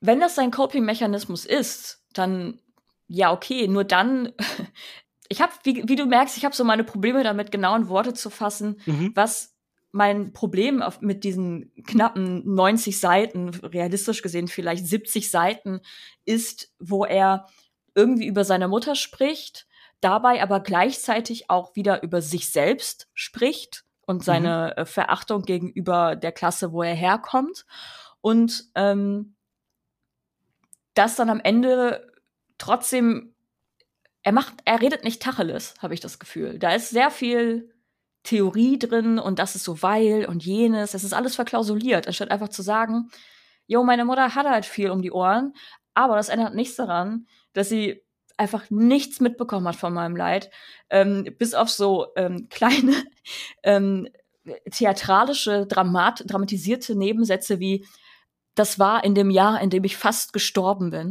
wenn das sein Coping-Mechanismus ist, dann ja, okay, nur dann. ich habe, wie, wie, du merkst, ich habe so meine Probleme damit, genau in Worte zu fassen, mhm. was mein Problem mit diesen knappen 90 Seiten, realistisch gesehen vielleicht 70 Seiten, ist, wo er irgendwie über seine Mutter spricht, dabei aber gleichzeitig auch wieder über sich selbst spricht und seine mhm. Verachtung gegenüber der Klasse, wo er herkommt. Und ähm, das dann am Ende trotzdem, er macht, er redet nicht Tacheles, habe ich das Gefühl. Da ist sehr viel Theorie drin und das ist so weil und jenes. Das ist alles verklausuliert, anstatt einfach zu sagen, jo, meine Mutter hat halt viel um die Ohren, aber das ändert nichts daran, dass sie einfach nichts mitbekommen hat von meinem Leid, ähm, bis auf so ähm, kleine ähm, theatralische, dramat dramatisierte Nebensätze wie das war in dem Jahr, in dem ich fast gestorben bin,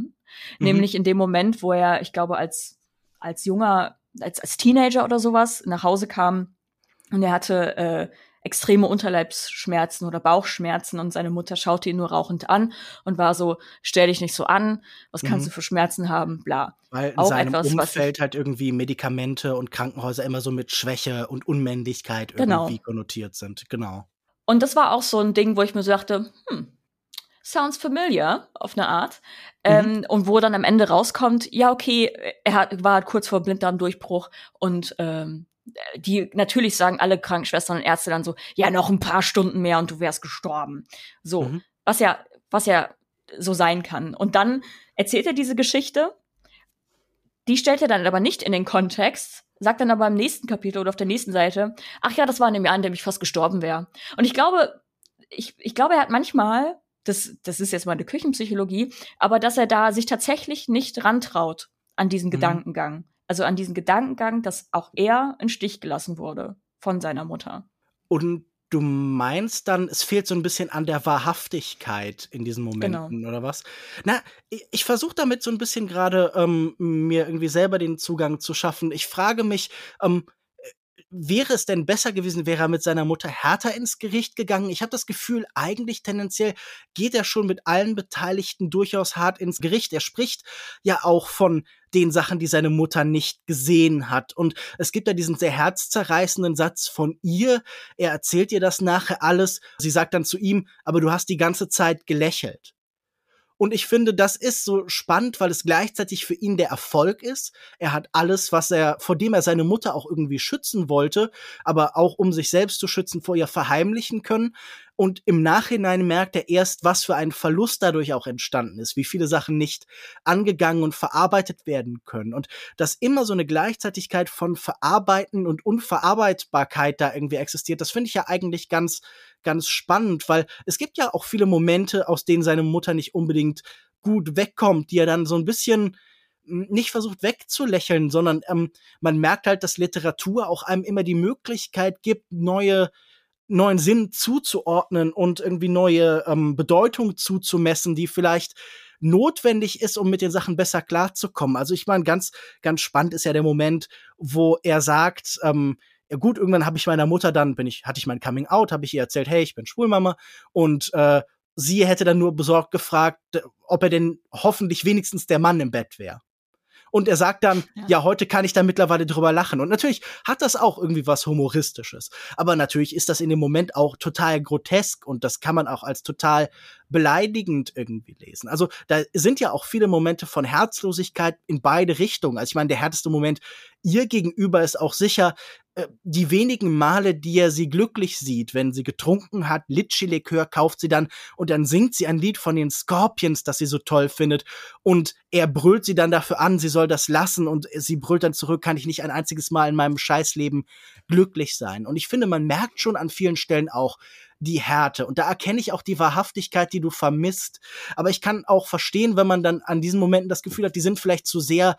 mhm. nämlich in dem Moment, wo er, ich glaube, als als junger, als als Teenager oder sowas nach Hause kam und er hatte äh, extreme Unterleibsschmerzen oder Bauchschmerzen und seine Mutter schaute ihn nur rauchend an und war so, stell dich nicht so an, was kannst mhm. du für Schmerzen haben, bla. Weil in Auch seinem etwas, Umfeld halt irgendwie Medikamente und Krankenhäuser immer so mit Schwäche und Unmännlichkeit genau. irgendwie konnotiert sind, genau. Und das war auch so ein Ding, wo ich mir so dachte, hm, sounds familiar auf eine Art. Mhm. Ähm, und wo dann am Ende rauskommt, ja, okay, er hat, war kurz vor Blinddarmdurchbruch und ähm, die natürlich sagen alle Krankenschwestern und Ärzte dann so, ja, noch ein paar Stunden mehr und du wärst gestorben. So, mhm. was ja, was ja so sein kann. Und dann erzählt er diese Geschichte, die stellt er dann aber nicht in den Kontext, sagt dann aber im nächsten Kapitel oder auf der nächsten Seite, ach ja, das war in dem Jahr, in dem ich fast gestorben wäre. Und ich glaube, ich, ich glaube, er hat manchmal, das, das ist jetzt mal eine Küchenpsychologie, aber dass er da sich tatsächlich nicht rantraut an diesen mhm. Gedankengang also an diesen Gedankengang, dass auch er in Stich gelassen wurde von seiner Mutter. Und du meinst dann, es fehlt so ein bisschen an der Wahrhaftigkeit in diesen Momenten, genau. oder was? Na, ich, ich versuche damit so ein bisschen gerade ähm, mir irgendwie selber den Zugang zu schaffen. Ich frage mich, ähm, wäre es denn besser gewesen, wäre er mit seiner Mutter härter ins Gericht gegangen? Ich habe das Gefühl, eigentlich tendenziell geht er schon mit allen Beteiligten durchaus hart ins Gericht. Er spricht ja auch von den Sachen, die seine Mutter nicht gesehen hat. Und es gibt ja diesen sehr herzzerreißenden Satz von ihr. Er erzählt ihr das nachher alles. Sie sagt dann zu ihm, aber du hast die ganze Zeit gelächelt. Und ich finde, das ist so spannend, weil es gleichzeitig für ihn der Erfolg ist. Er hat alles, was er, vor dem er seine Mutter auch irgendwie schützen wollte, aber auch um sich selbst zu schützen, vor ihr verheimlichen können. Und im Nachhinein merkt er erst, was für ein Verlust dadurch auch entstanden ist, wie viele Sachen nicht angegangen und verarbeitet werden können. Und dass immer so eine Gleichzeitigkeit von Verarbeiten und Unverarbeitbarkeit da irgendwie existiert, das finde ich ja eigentlich ganz, ganz spannend, weil es gibt ja auch viele Momente, aus denen seine Mutter nicht unbedingt gut wegkommt, die er dann so ein bisschen nicht versucht wegzulächeln, sondern ähm, man merkt halt, dass Literatur auch einem immer die Möglichkeit gibt, neue neuen Sinn zuzuordnen und irgendwie neue ähm, Bedeutung zuzumessen, die vielleicht notwendig ist, um mit den Sachen besser klarzukommen. Also ich meine, ganz, ganz spannend ist ja der Moment, wo er sagt, ähm, ja gut, irgendwann habe ich meiner Mutter dann, bin ich, hatte ich mein Coming Out, habe ich ihr erzählt, hey, ich bin Schwulmama und äh, sie hätte dann nur besorgt gefragt, ob er denn hoffentlich wenigstens der Mann im Bett wäre. Und er sagt dann, ja. ja. heute kann ich da mittlerweile drüber lachen. Und natürlich hat das auch irgendwie was Humoristisches. Aber natürlich ist das in dem Moment auch total grotesk und das kann man auch als total beleidigend irgendwie lesen. Also da sind ja auch viele Momente von Herzlosigkeit in beide Richtungen. Also ich meine, der härteste Moment ihr gegenüber ist auch sicher, äh, die wenigen Male, die er sie glücklich sieht, wenn sie getrunken hat, Litschi-Likör kauft sie dann und dann singt sie ein Lied von den Scorpions, das sie so toll findet und er brüllt sie dann dafür an, sie soll das lassen und sie brüllt dann zurück, kann ich nicht ein einziges Mal in meinem Scheißleben glücklich sein. Und ich finde, man merkt schon an vielen Stellen auch, die Härte. Und da erkenne ich auch die Wahrhaftigkeit, die du vermisst. Aber ich kann auch verstehen, wenn man dann an diesen Momenten das Gefühl hat, die sind vielleicht zu sehr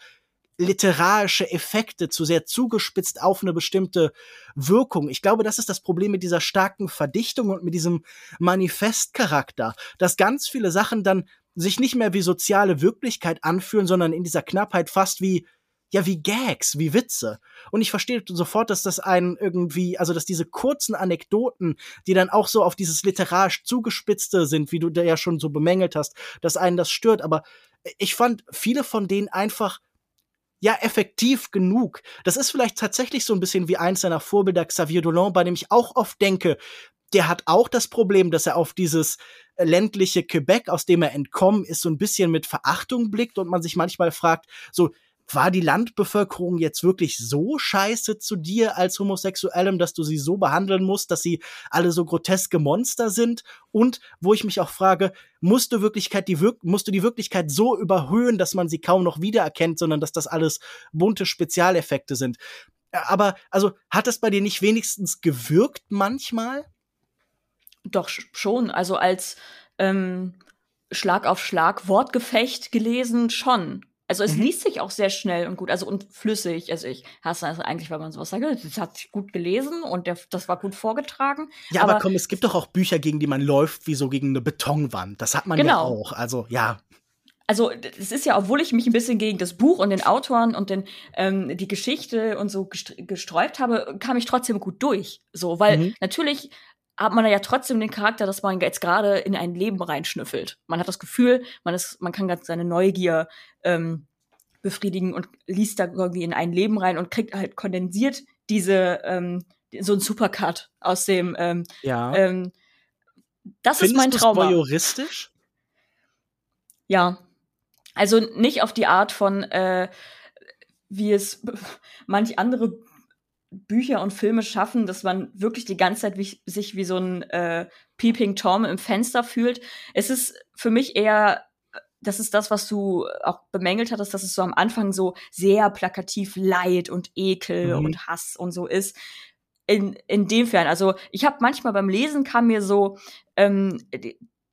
literarische Effekte zu sehr zugespitzt auf eine bestimmte Wirkung. Ich glaube, das ist das Problem mit dieser starken Verdichtung und mit diesem Manifestcharakter, dass ganz viele Sachen dann sich nicht mehr wie soziale Wirklichkeit anfühlen, sondern in dieser Knappheit fast wie ja, wie Gags, wie Witze. Und ich verstehe sofort, dass das einen irgendwie, also dass diese kurzen Anekdoten, die dann auch so auf dieses literarisch zugespitzte sind, wie du da ja schon so bemängelt hast, dass einen das stört. Aber ich fand viele von denen einfach ja effektiv genug. Das ist vielleicht tatsächlich so ein bisschen wie eins seiner Vorbilder Xavier Dolan, bei dem ich auch oft denke, der hat auch das Problem, dass er auf dieses ländliche Quebec, aus dem er entkommen ist, so ein bisschen mit Verachtung blickt und man sich manchmal fragt, so, war die Landbevölkerung jetzt wirklich so scheiße zu dir als Homosexuellem, dass du sie so behandeln musst, dass sie alle so groteske Monster sind? Und wo ich mich auch frage, musst du Wirklichkeit die musst du die Wirklichkeit so überhöhen, dass man sie kaum noch wiedererkennt, sondern dass das alles bunte Spezialeffekte sind? Aber also hat das bei dir nicht wenigstens gewirkt manchmal? Doch schon. Also als ähm, Schlag auf Schlag Wortgefecht gelesen schon. Also es mhm. liest sich auch sehr schnell und gut, also und flüssig. Also ich hasse also eigentlich, wenn man sowas sagt, das hat sich gut gelesen und der, das war gut vorgetragen. Ja, aber, aber, komm, es gibt doch auch Bücher, gegen die man läuft, wie so gegen eine Betonwand. Das hat man genau. ja auch. Also ja. Also es ist ja, obwohl ich mich ein bisschen gegen das Buch und den Autoren und den ähm, die Geschichte und so gesträubt habe, kam ich trotzdem gut durch. So, weil mhm. natürlich hat man ja trotzdem den Charakter, dass man jetzt gerade in ein Leben reinschnüffelt. Man hat das Gefühl, man ist, man kann ganz seine Neugier ähm, befriedigen und liest da irgendwie in ein Leben rein und kriegt halt kondensiert diese ähm, so ein Supercut aus dem ähm, ja. Ähm, das Findest ist mein Trauma. voyeuristisch? Ja. Also nicht auf die Art von äh, wie es manch andere Bücher und Filme schaffen, dass man wirklich die ganze Zeit wie, sich wie so ein äh, Peeping Tom im Fenster fühlt. Es ist für mich eher, das ist das, was du auch bemängelt hattest, dass es so am Anfang so sehr plakativ Leid und Ekel mhm. und Hass und so ist. In, in dem Fern, also ich habe manchmal beim Lesen kam mir so ähm,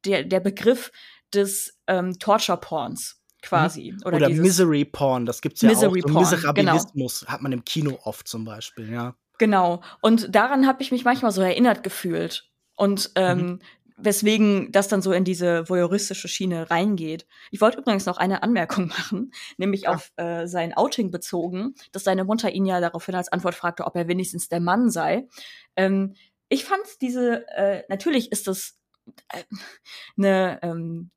der, der Begriff des ähm, Torture-Porns quasi. Mhm. Oder, Oder Misery Porn, das gibt's ja Misery auch. So Miserabilismus genau. hat man im Kino oft zum Beispiel, ja. Genau. Und daran habe ich mich manchmal so erinnert gefühlt. Und ähm, mhm. weswegen das dann so in diese voyeuristische Schiene reingeht. Ich wollte übrigens noch eine Anmerkung machen, nämlich ja. auf äh, sein Outing bezogen, dass seine Mutter ihn ja daraufhin als Antwort fragte, ob er wenigstens der Mann sei. Ähm, ich fand diese, äh, natürlich ist das äh, eine ähm,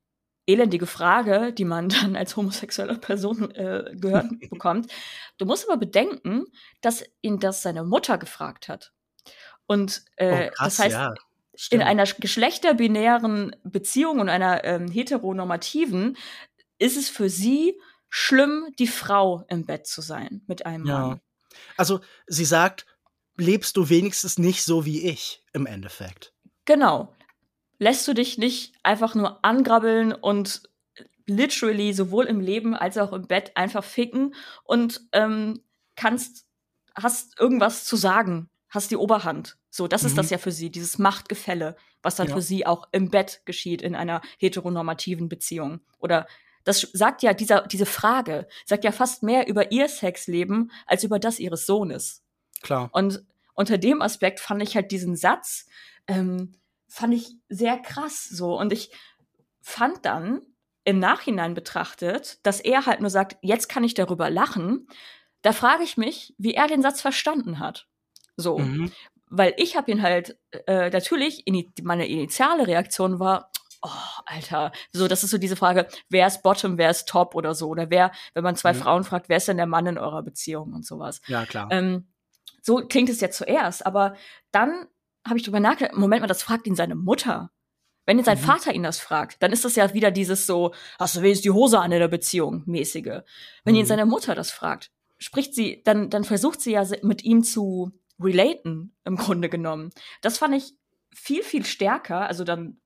elendige Frage, die man dann als homosexuelle Person äh, gehört bekommt. Du musst aber bedenken, dass ihn das seine Mutter gefragt hat. Und äh, oh, krass, das heißt, ja. in einer geschlechterbinären Beziehung und einer ähm, heteronormativen ist es für sie schlimm, die Frau im Bett zu sein mit einem ja. Mann. Also sie sagt, lebst du wenigstens nicht so wie ich im Endeffekt. Genau lässt du dich nicht einfach nur angrabbeln und literally sowohl im Leben als auch im Bett einfach ficken und ähm, kannst, hast irgendwas zu sagen, hast die Oberhand. So, das mhm. ist das ja für sie, dieses Machtgefälle, was dann ja. für sie auch im Bett geschieht in einer heteronormativen Beziehung. Oder das sagt ja, dieser, diese Frage sagt ja fast mehr über ihr Sexleben als über das ihres Sohnes. Klar. Und unter dem Aspekt fand ich halt diesen Satz, ähm, fand ich sehr krass so. Und ich fand dann im Nachhinein betrachtet, dass er halt nur sagt, jetzt kann ich darüber lachen. Da frage ich mich, wie er den Satz verstanden hat. So. Mhm. Weil ich habe ihn halt, äh, natürlich, in, meine initiale Reaktion war, oh, Alter, so, das ist so diese Frage, wer ist Bottom, wer ist Top oder so. Oder wer, wenn man zwei mhm. Frauen fragt, wer ist denn der Mann in eurer Beziehung und sowas. Ja, klar. Ähm, so klingt es ja zuerst, aber dann habe ich drüber nachgedacht, Moment mal, das fragt ihn seine Mutter. Wenn jetzt sein mhm. Vater ihn das fragt, dann ist das ja wieder dieses so, hast du wenigstens die Hose an in der Beziehung, mäßige. Wenn mhm. ihn seine Mutter das fragt, spricht sie, dann, dann versucht sie ja mit ihm zu relaten, im Grunde genommen. Das fand ich viel, viel stärker, also dann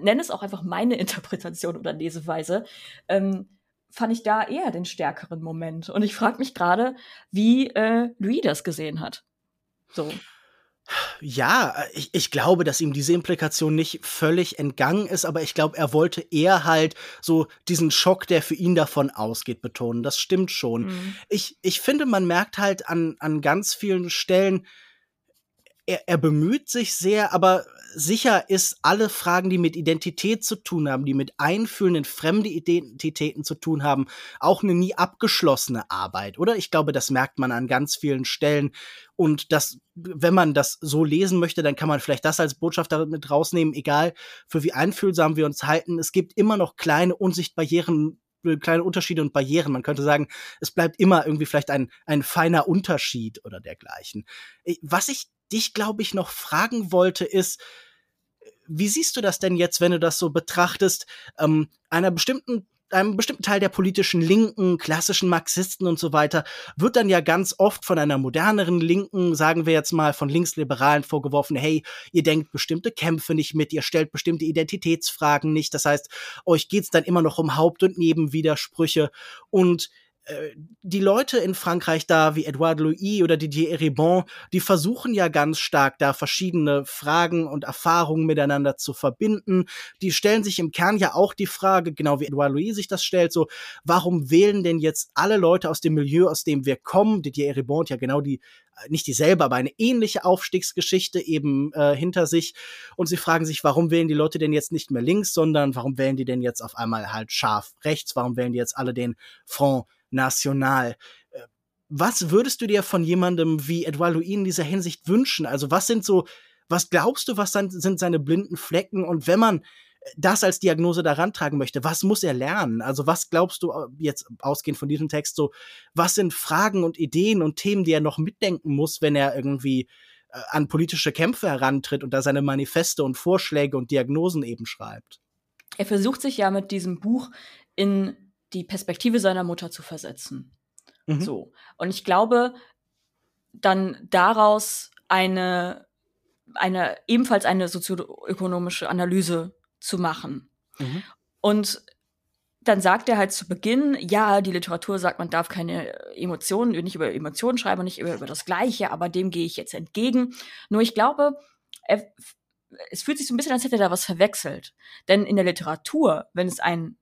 nenne es auch einfach meine Interpretation oder Leseweise, ähm, fand ich da eher den stärkeren Moment. Und ich frage mich gerade, wie äh, Louis das gesehen hat. So. Ja, ich, ich glaube, dass ihm diese Implikation nicht völlig entgangen ist, aber ich glaube, er wollte eher halt so diesen Schock, der für ihn davon ausgeht, betonen. Das stimmt schon. Mhm. Ich, ich finde, man merkt halt an, an ganz vielen Stellen, er, er bemüht sich sehr, aber sicher ist alle Fragen, die mit Identität zu tun haben, die mit Einfühlen in fremde Identitäten zu tun haben, auch eine nie abgeschlossene Arbeit, oder? Ich glaube, das merkt man an ganz vielen Stellen. Und das, wenn man das so lesen möchte, dann kann man vielleicht das als Botschaft damit rausnehmen, egal für wie einfühlsam wir uns halten. Es gibt immer noch kleine Unsichtbarrieren kleine Unterschiede und Barrieren. Man könnte sagen, es bleibt immer irgendwie vielleicht ein, ein feiner Unterschied oder dergleichen. Was ich dich, glaube ich, noch fragen wollte, ist, wie siehst du das denn jetzt, wenn du das so betrachtest, ähm, einer bestimmten einem bestimmten Teil der politischen Linken, klassischen Marxisten und so weiter, wird dann ja ganz oft von einer moderneren Linken, sagen wir jetzt mal von Linksliberalen vorgeworfen, hey, ihr denkt bestimmte Kämpfe nicht mit, ihr stellt bestimmte Identitätsfragen nicht. Das heißt, euch geht's dann immer noch um Haupt- und Nebenwidersprüche. Und die Leute in Frankreich da, wie Edouard Louis oder Didier Eribon, die versuchen ja ganz stark da verschiedene Fragen und Erfahrungen miteinander zu verbinden. Die stellen sich im Kern ja auch die Frage, genau wie Edouard Louis sich das stellt, so, warum wählen denn jetzt alle Leute aus dem Milieu, aus dem wir kommen? Didier Eribon hat ja genau die äh, nicht dieselbe, aber eine ähnliche Aufstiegsgeschichte eben äh, hinter sich. Und sie fragen sich, warum wählen die Leute denn jetzt nicht mehr links, sondern warum wählen die denn jetzt auf einmal halt scharf rechts? Warum wählen die jetzt alle den Front National. Äh, was würdest du dir von jemandem wie Edouard Louis in dieser Hinsicht wünschen? Also was sind so, was glaubst du, was sind seine blinden Flecken? Und wenn man das als Diagnose daran tragen möchte, was muss er lernen? Also was glaubst du äh, jetzt ausgehend von diesem Text so, was sind Fragen und Ideen und Themen, die er noch mitdenken muss, wenn er irgendwie äh, an politische Kämpfe herantritt und da seine Manifeste und Vorschläge und Diagnosen eben schreibt? Er versucht sich ja mit diesem Buch in die Perspektive seiner Mutter zu versetzen. Mhm. So. Und ich glaube, dann daraus eine, eine, ebenfalls eine sozioökonomische Analyse zu machen. Mhm. Und dann sagt er halt zu Beginn, ja, die Literatur sagt, man darf keine Emotionen, nicht über Emotionen schreiben, nicht über, über das Gleiche, aber dem gehe ich jetzt entgegen. Nur ich glaube, er, es fühlt sich so ein bisschen, als hätte er da was verwechselt. Denn in der Literatur, wenn es ein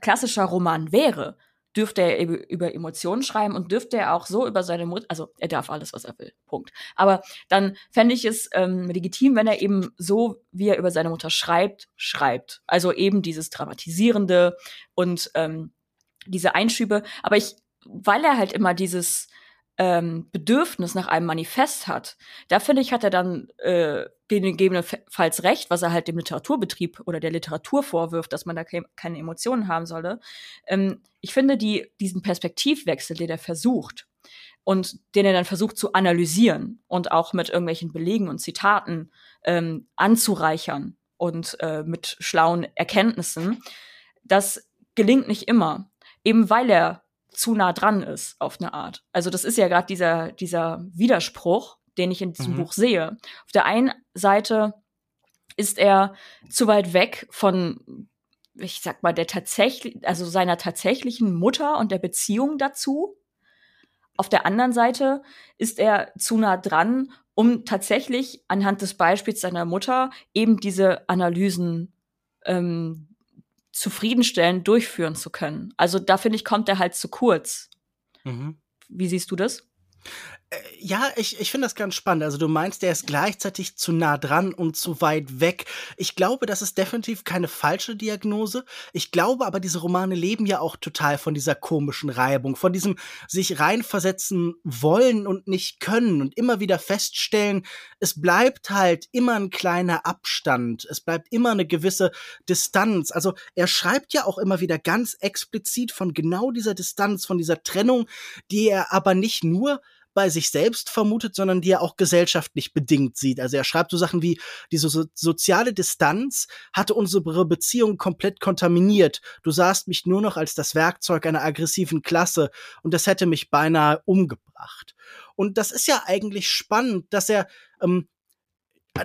klassischer Roman wäre, dürfte er über Emotionen schreiben und dürfte er auch so über seine Mutter, also er darf alles, was er will, Punkt. Aber dann fände ich es ähm, legitim, wenn er eben so, wie er über seine Mutter schreibt, schreibt. Also eben dieses Dramatisierende und ähm, diese Einschübe. Aber ich, weil er halt immer dieses ähm, Bedürfnis nach einem Manifest hat, da finde ich, hat er dann äh, gegebenenfalls recht, was er halt dem Literaturbetrieb oder der Literatur vorwirft, dass man da ke keine Emotionen haben solle. Ähm, ich finde die, diesen Perspektivwechsel, den er versucht und den er dann versucht zu analysieren und auch mit irgendwelchen Belegen und Zitaten ähm, anzureichern und äh, mit schlauen Erkenntnissen, das gelingt nicht immer. Eben weil er zu nah dran ist auf eine Art. Also das ist ja gerade dieser, dieser Widerspruch, den ich in diesem mhm. Buch sehe. Auf der einen Seite ist er zu weit weg von, ich sag mal, der tatsächlich, also seiner tatsächlichen Mutter und der Beziehung dazu. Auf der anderen Seite ist er zu nah dran, um tatsächlich anhand des Beispiels seiner Mutter eben diese Analysen ähm, zufriedenstellend durchführen zu können. Also da finde ich, kommt er halt zu kurz. Mhm. Wie siehst du das? Äh, ja, ich, ich finde das ganz spannend. Also du meinst, der ist gleichzeitig zu nah dran und zu weit weg. Ich glaube, das ist definitiv keine falsche Diagnose. Ich glaube aber, diese Romane leben ja auch total von dieser komischen Reibung, von diesem sich reinversetzen wollen und nicht können und immer wieder feststellen, es bleibt halt immer ein kleiner Abstand. Es bleibt immer eine gewisse Distanz. Also er schreibt ja auch immer wieder ganz explizit von genau dieser Distanz, von dieser Trennung, die er aber nicht nur bei sich selbst vermutet, sondern die er auch gesellschaftlich bedingt sieht. Also er schreibt so Sachen wie, diese so soziale Distanz hatte unsere Beziehung komplett kontaminiert. Du sahst mich nur noch als das Werkzeug einer aggressiven Klasse und das hätte mich beinahe umgebracht. Und das ist ja eigentlich spannend, dass er ähm,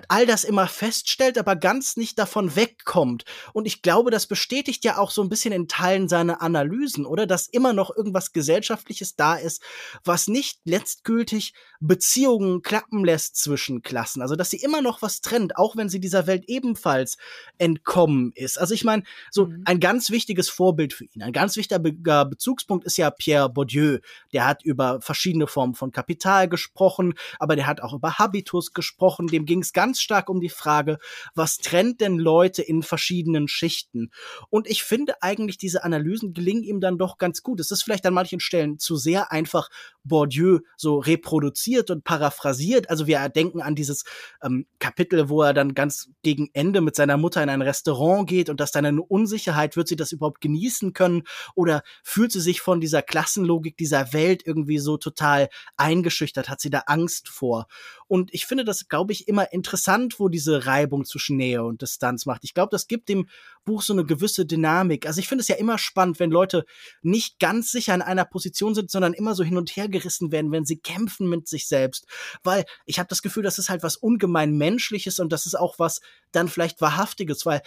all das immer feststellt, aber ganz nicht davon wegkommt. Und ich glaube, das bestätigt ja auch so ein bisschen in Teilen seine Analysen, oder? Dass immer noch irgendwas Gesellschaftliches da ist, was nicht letztgültig Beziehungen klappen lässt zwischen Klassen. Also, dass sie immer noch was trennt, auch wenn sie dieser Welt ebenfalls entkommen ist. Also, ich meine, so mhm. ein ganz wichtiges Vorbild für ihn, ein ganz wichtiger Bezugspunkt ist ja Pierre Bourdieu. Der hat über verschiedene Formen von Kapital gesprochen, aber der hat auch über Habitus gesprochen. Dem ging es ganz stark um die Frage, was trennt denn Leute in verschiedenen Schichten? Und ich finde eigentlich, diese Analysen gelingen ihm dann doch ganz gut. Es ist vielleicht an manchen Stellen zu sehr einfach Bourdieu so reproduziert und paraphrasiert. Also wir denken an dieses ähm, Kapitel, wo er dann ganz gegen Ende mit seiner Mutter in ein Restaurant geht und dass dann eine Unsicherheit, wird sie das überhaupt genießen können oder fühlt sie sich von dieser Klassenlogik dieser Welt irgendwie so total eingeschüchtert, hat sie da Angst vor? Und ich finde das, glaube ich, immer interessant, wo diese Reibung zwischen Nähe und Distanz macht. Ich glaube, das gibt dem Buch so eine gewisse Dynamik. Also ich finde es ja immer spannend, wenn Leute nicht ganz sicher in einer Position sind, sondern immer so hin und her gerissen werden, wenn sie kämpfen mit sich selbst. Weil ich habe das Gefühl, das ist halt was ungemein Menschliches und das ist auch was dann vielleicht Wahrhaftiges, weil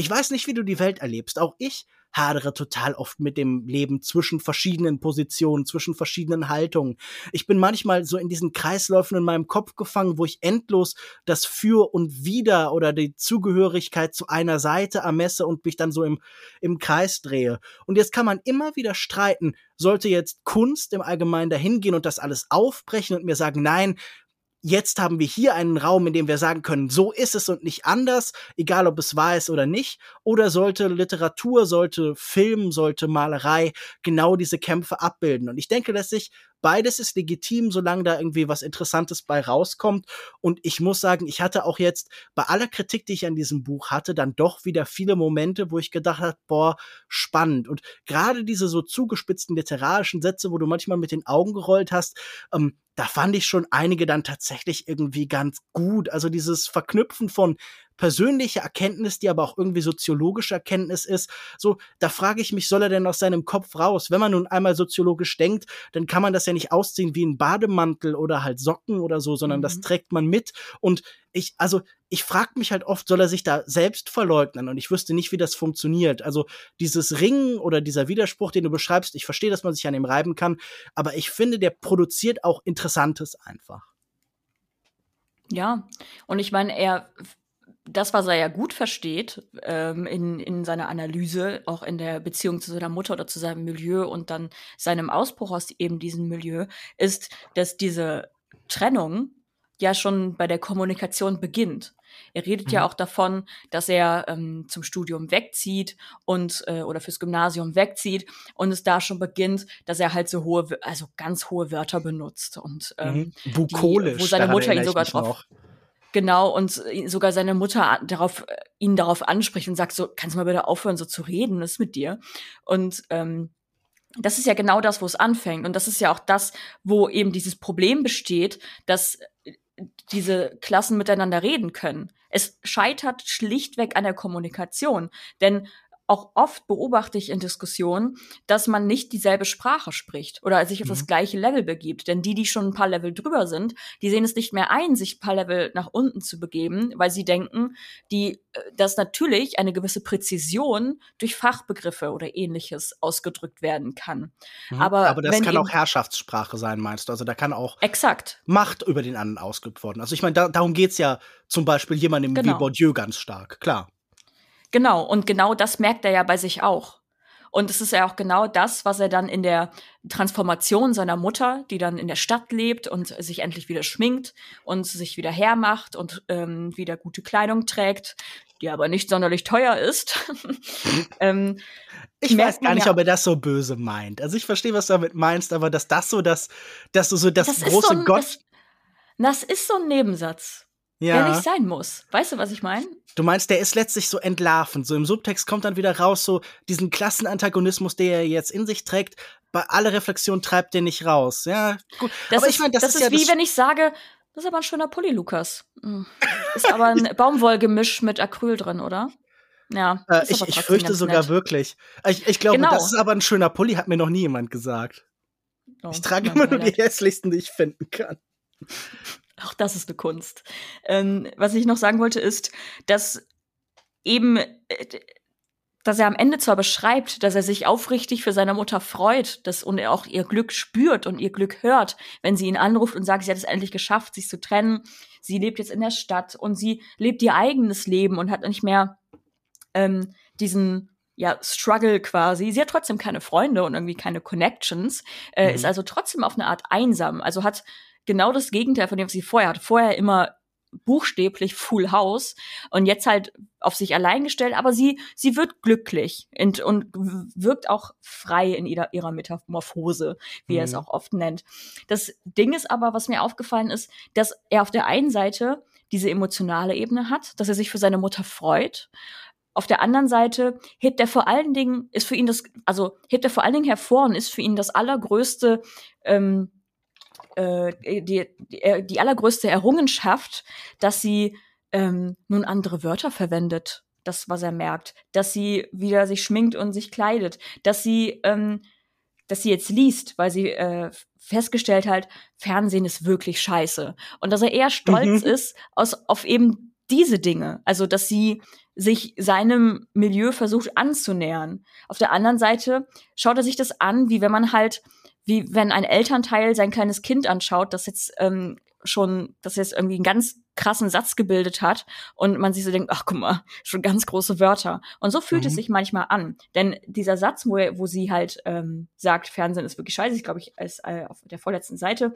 ich weiß nicht, wie du die Welt erlebst. Auch ich hadere total oft mit dem Leben zwischen verschiedenen Positionen, zwischen verschiedenen Haltungen. Ich bin manchmal so in diesen Kreisläufen in meinem Kopf gefangen, wo ich endlos das Für und Wider oder die Zugehörigkeit zu einer Seite ermesse und mich dann so im, im Kreis drehe. Und jetzt kann man immer wieder streiten, sollte jetzt Kunst im Allgemeinen dahin gehen und das alles aufbrechen und mir sagen, nein, jetzt haben wir hier einen Raum, in dem wir sagen können, so ist es und nicht anders, egal ob es wahr ist oder nicht. Oder sollte Literatur, sollte Film, sollte Malerei genau diese Kämpfe abbilden. Und ich denke, dass sich beides ist legitim, solange da irgendwie was Interessantes bei rauskommt. Und ich muss sagen, ich hatte auch jetzt bei aller Kritik, die ich an diesem Buch hatte, dann doch wieder viele Momente, wo ich gedacht habe, boah, spannend. Und gerade diese so zugespitzten literarischen Sätze, wo du manchmal mit den Augen gerollt hast, ähm, da fand ich schon einige dann tatsächlich irgendwie ganz gut. Also dieses Verknüpfen von persönliche Erkenntnis, die aber auch irgendwie soziologische Erkenntnis ist. So, da frage ich mich, soll er denn aus seinem Kopf raus? Wenn man nun einmal soziologisch denkt, dann kann man das ja nicht ausziehen wie ein Bademantel oder halt Socken oder so, sondern mhm. das trägt man mit. Und ich, also, ich frage mich halt oft, soll er sich da selbst verleugnen? Und ich wüsste nicht, wie das funktioniert. Also, dieses Ringen oder dieser Widerspruch, den du beschreibst, ich verstehe, dass man sich an ihm reiben kann, aber ich finde, der produziert auch Interessantes einfach. Ja, und ich meine, er das, was er ja gut versteht ähm, in, in seiner Analyse, auch in der Beziehung zu seiner Mutter oder zu seinem Milieu und dann seinem Ausbruch aus eben diesem Milieu, ist, dass diese Trennung ja schon bei der Kommunikation beginnt. Er redet mhm. ja auch davon, dass er ähm, zum Studium wegzieht und äh, oder fürs Gymnasium wegzieht und es da schon beginnt, dass er halt so hohe, also ganz hohe Wörter benutzt und ähm, mhm. Bukolisch, die, wo seine Mutter ihn sogar drauf noch. Genau, und sogar seine Mutter darauf, äh, ihn darauf anspricht und sagt so, kannst du mal bitte aufhören, so zu reden, was ist mit dir? Und ähm, das ist ja genau das, wo es anfängt. Und das ist ja auch das, wo eben dieses Problem besteht, dass äh, diese Klassen miteinander reden können. Es scheitert schlichtweg an der Kommunikation. Denn auch oft beobachte ich in Diskussionen, dass man nicht dieselbe Sprache spricht oder sich auf mhm. das gleiche Level begibt. Denn die, die schon ein paar Level drüber sind, die sehen es nicht mehr ein, sich ein paar Level nach unten zu begeben, weil sie denken, die, äh, dass natürlich eine gewisse Präzision durch Fachbegriffe oder ähnliches ausgedrückt werden kann. Mhm. Aber, Aber das kann auch Herrschaftssprache sein, meinst du? Also da kann auch exakt. Macht über den anderen ausgeübt worden. Also ich meine, da, darum geht's ja zum Beispiel jemandem genau. wie Bourdieu ganz stark, klar. Genau, und genau das merkt er ja bei sich auch. Und es ist ja auch genau das, was er dann in der Transformation seiner Mutter, die dann in der Stadt lebt und sich endlich wieder schminkt und sich wieder hermacht und ähm, wieder gute Kleidung trägt, die aber nicht sonderlich teuer ist. ähm, ich weiß gar nicht, ja, ob er das so böse meint. Also ich verstehe, was du damit meinst, aber dass das so das, dass du so das, das große so ein, Gott. Das, das ist so ein Nebensatz ja. der nicht sein muss. Weißt du, was ich meine? Du meinst, der ist letztlich so entlarvend. So im Subtext kommt dann wieder raus, so diesen Klassenantagonismus, der er jetzt in sich trägt, bei aller Reflexion treibt der nicht raus. Ja, gut. Das aber ist, ich meine, das, das, ist, ist ja wie wenn ich sage, das ist aber ein schöner Pulli, Lukas. Hm. Ist aber ein Baumwollgemisch mit Acryl drin, oder? Ja. Äh, ich, ich fürchte sogar nett. wirklich. Ich, ich glaube, genau. das ist aber ein schöner Pulli, hat mir noch nie jemand gesagt. Oh, ich trage immer nur die hässlichsten, die ich finden kann. Auch das ist eine Kunst. Ähm, was ich noch sagen wollte, ist, dass eben, äh, dass er am Ende zwar beschreibt, dass er sich aufrichtig für seine Mutter freut, dass und er auch ihr Glück spürt und ihr Glück hört, wenn sie ihn anruft und sagt, sie hat es endlich geschafft, sich zu trennen. Sie lebt jetzt in der Stadt und sie lebt ihr eigenes Leben und hat nicht mehr ähm, diesen ja, Struggle quasi. Sie hat trotzdem keine Freunde und irgendwie keine Connections, äh, mhm. ist also trotzdem auf eine Art einsam. Also hat genau das Gegenteil von dem, was sie vorher hatte. Vorher immer buchstäblich Full House und jetzt halt auf sich allein gestellt, aber sie, sie wird glücklich und, und wirkt auch frei in ihrer, ihrer Metamorphose, wie mhm. er es mhm. auch oft nennt. Das Ding ist aber, was mir aufgefallen ist, dass er auf der einen Seite diese emotionale Ebene hat, dass er sich für seine Mutter freut. Auf der anderen Seite hebt er vor allen Dingen, ist für ihn das, also hebt er vor allen Dingen hervor und ist für ihn das allergrößte ähm, äh, die, die, äh, die allergrößte Errungenschaft, dass sie ähm, nun andere Wörter verwendet, das, was er merkt, dass sie wieder sich schminkt und sich kleidet, dass sie, ähm, dass sie jetzt liest, weil sie äh, festgestellt hat, Fernsehen ist wirklich scheiße. Und dass er eher stolz mhm. ist aus, auf eben diese Dinge. Also, dass sie sich seinem Milieu versucht anzunähern. Auf der anderen Seite schaut er sich das an, wie wenn man halt wie wenn ein Elternteil sein kleines Kind anschaut, das jetzt ähm, schon, das jetzt irgendwie einen ganz krassen Satz gebildet hat und man sich so denkt, ach guck mal, schon ganz große Wörter. Und so fühlt mhm. es sich manchmal an. Denn dieser Satz, wo, wo sie halt ähm, sagt, Fernsehen ist wirklich scheiße, ich glaube ich, als äh, auf der vorletzten Seite,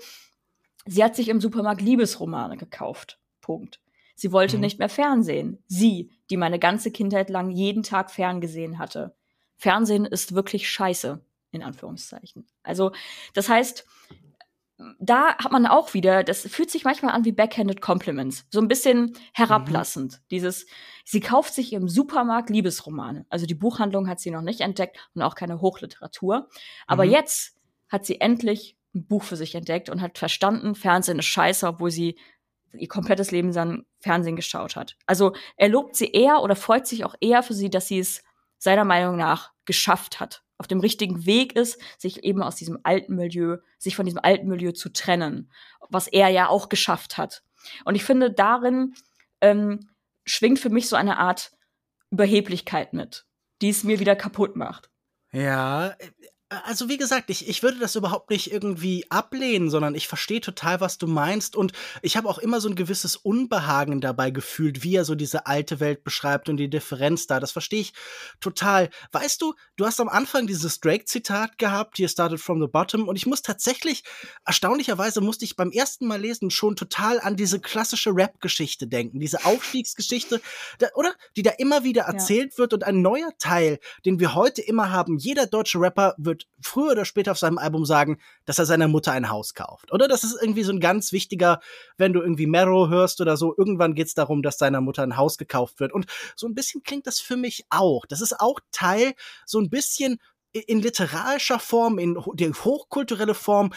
sie hat sich im Supermarkt Liebesromane gekauft. Punkt. Sie wollte mhm. nicht mehr Fernsehen. Sie, die meine ganze Kindheit lang jeden Tag ferngesehen hatte. Fernsehen ist wirklich scheiße in Anführungszeichen. Also, das heißt, da hat man auch wieder, das fühlt sich manchmal an wie backhanded Compliments, so ein bisschen herablassend. Mhm. Dieses, sie kauft sich im Supermarkt Liebesromane. Also die Buchhandlung hat sie noch nicht entdeckt und auch keine Hochliteratur. Aber mhm. jetzt hat sie endlich ein Buch für sich entdeckt und hat verstanden, Fernsehen ist scheiße, obwohl sie ihr komplettes Leben dann Fernsehen geschaut hat. Also er lobt sie eher oder freut sich auch eher für sie, dass sie es seiner Meinung nach geschafft hat auf dem richtigen Weg ist, sich eben aus diesem alten Milieu, sich von diesem alten Milieu zu trennen, was er ja auch geschafft hat. Und ich finde, darin ähm, schwingt für mich so eine Art Überheblichkeit mit, die es mir wieder kaputt macht. Ja, also wie gesagt, ich, ich würde das überhaupt nicht irgendwie ablehnen, sondern ich verstehe total, was du meinst. Und ich habe auch immer so ein gewisses Unbehagen dabei gefühlt, wie er so diese alte Welt beschreibt und die Differenz da. Das verstehe ich total. Weißt du, du hast am Anfang dieses Drake-Zitat gehabt, hier started from the bottom. Und ich muss tatsächlich, erstaunlicherweise musste ich beim ersten Mal lesen schon total an diese klassische Rap-Geschichte denken, diese Aufstiegsgeschichte, da, oder? Die da immer wieder erzählt ja. wird und ein neuer Teil, den wir heute immer haben. Jeder deutsche Rapper wird früher oder später auf seinem Album sagen, dass er seiner Mutter ein Haus kauft. Oder das ist irgendwie so ein ganz wichtiger, wenn du irgendwie Marrow hörst oder so, irgendwann geht es darum, dass seiner Mutter ein Haus gekauft wird. Und so ein bisschen klingt das für mich auch. Das ist auch Teil so ein bisschen in literarischer Form, in der hochkulturelle Form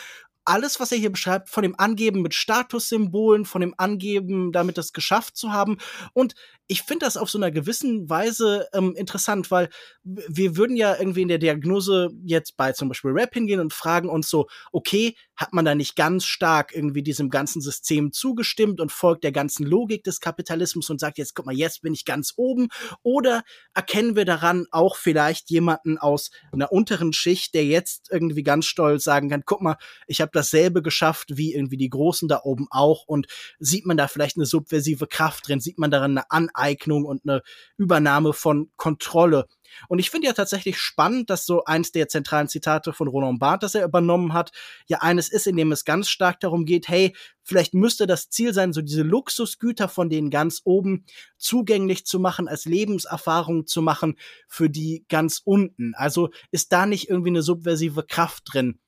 alles, was er hier beschreibt, von dem Angeben mit Statussymbolen, von dem Angeben, damit das geschafft zu haben. Und ich finde das auf so einer gewissen Weise ähm, interessant, weil wir würden ja irgendwie in der Diagnose jetzt bei zum Beispiel Rap hingehen und fragen uns so, okay, hat man da nicht ganz stark irgendwie diesem ganzen System zugestimmt und folgt der ganzen Logik des Kapitalismus und sagt, jetzt guck mal, jetzt bin ich ganz oben? Oder erkennen wir daran auch vielleicht jemanden aus einer unteren Schicht, der jetzt irgendwie ganz stolz sagen kann, guck mal, ich habe dasselbe geschafft wie irgendwie die Großen da oben auch und sieht man da vielleicht eine subversive Kraft drin, sieht man darin eine An Aneignung und eine Übernahme von Kontrolle. Und ich finde ja tatsächlich spannend, dass so eins der zentralen Zitate von Roland Barth, das er übernommen hat, ja eines ist, in dem es ganz stark darum geht, hey, vielleicht müsste das Ziel sein, so diese Luxusgüter von denen ganz oben zugänglich zu machen, als Lebenserfahrung zu machen für die ganz unten. Also ist da nicht irgendwie eine subversive Kraft drin?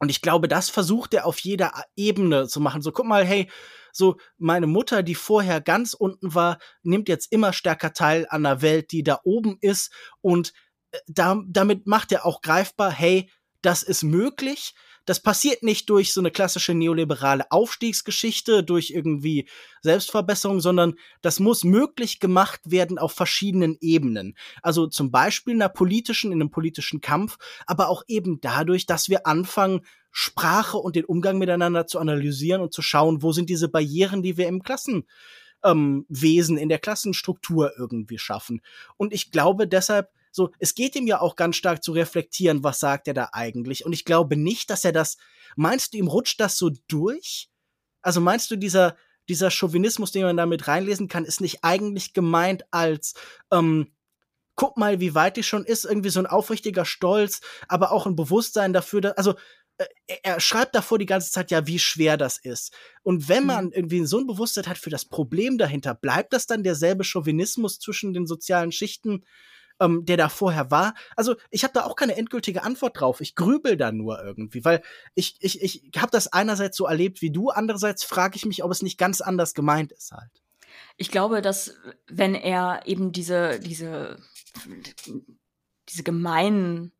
Und ich glaube, das versucht er auf jeder Ebene zu machen. So, guck mal, hey, so meine Mutter, die vorher ganz unten war, nimmt jetzt immer stärker teil an der Welt, die da oben ist und äh, da, damit macht er auch greifbar, hey, das ist möglich. Das passiert nicht durch so eine klassische neoliberale Aufstiegsgeschichte, durch irgendwie Selbstverbesserung, sondern das muss möglich gemacht werden auf verschiedenen Ebenen. Also zum Beispiel in einer politischen, in einem politischen Kampf, aber auch eben dadurch, dass wir anfangen, Sprache und den Umgang miteinander zu analysieren und zu schauen, wo sind diese Barrieren, die wir im Klassenwesen, ähm, in der Klassenstruktur irgendwie schaffen. Und ich glaube deshalb, so, es geht ihm ja auch ganz stark zu reflektieren, was sagt er da eigentlich. Und ich glaube nicht, dass er das, meinst du, ihm rutscht das so durch? Also meinst du, dieser, dieser Chauvinismus, den man da mit reinlesen kann, ist nicht eigentlich gemeint als, ähm, guck mal, wie weit die schon ist, irgendwie so ein aufrichtiger Stolz, aber auch ein Bewusstsein dafür, dass, also äh, er schreibt davor die ganze Zeit ja, wie schwer das ist. Und wenn man mhm. irgendwie so ein Bewusstsein hat für das Problem dahinter, bleibt das dann derselbe Chauvinismus zwischen den sozialen Schichten, ähm, der da vorher war? Also ich habe da auch keine endgültige Antwort drauf. Ich grübel da nur irgendwie, weil ich ich ich habe das einerseits so erlebt wie du, andererseits frage ich mich, ob es nicht ganz anders gemeint ist halt. Ich glaube, dass wenn er eben diese diese diese gemeinen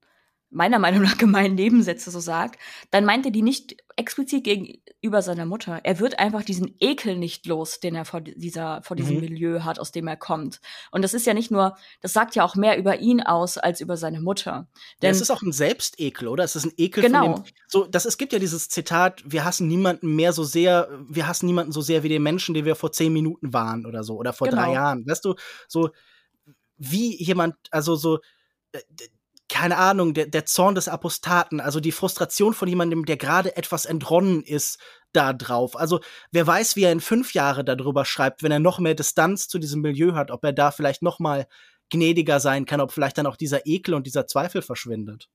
meiner Meinung nach gemeinen Nebensätze so sagt, dann meint er die nicht explizit gegenüber seiner Mutter. Er wird einfach diesen Ekel nicht los, den er vor dieser, vor diesem mhm. Milieu hat, aus dem er kommt. Und das ist ja nicht nur, das sagt ja auch mehr über ihn aus als über seine Mutter. Denn ja, es ist auch ein Selbstekel, oder? Es ist ein Ekel genau. von dem, so, das, es gibt ja dieses Zitat, wir hassen niemanden mehr so sehr, wir hassen niemanden so sehr wie den Menschen, den wir vor zehn Minuten waren oder so, oder vor genau. drei Jahren. Weißt du, so, wie jemand, also so, äh, keine Ahnung, der, der Zorn des Apostaten, also die Frustration von jemandem, der gerade etwas entronnen ist, da drauf. Also wer weiß, wie er in fünf Jahre darüber schreibt, wenn er noch mehr Distanz zu diesem Milieu hat, ob er da vielleicht noch mal gnädiger sein kann, ob vielleicht dann auch dieser Ekel und dieser Zweifel verschwindet.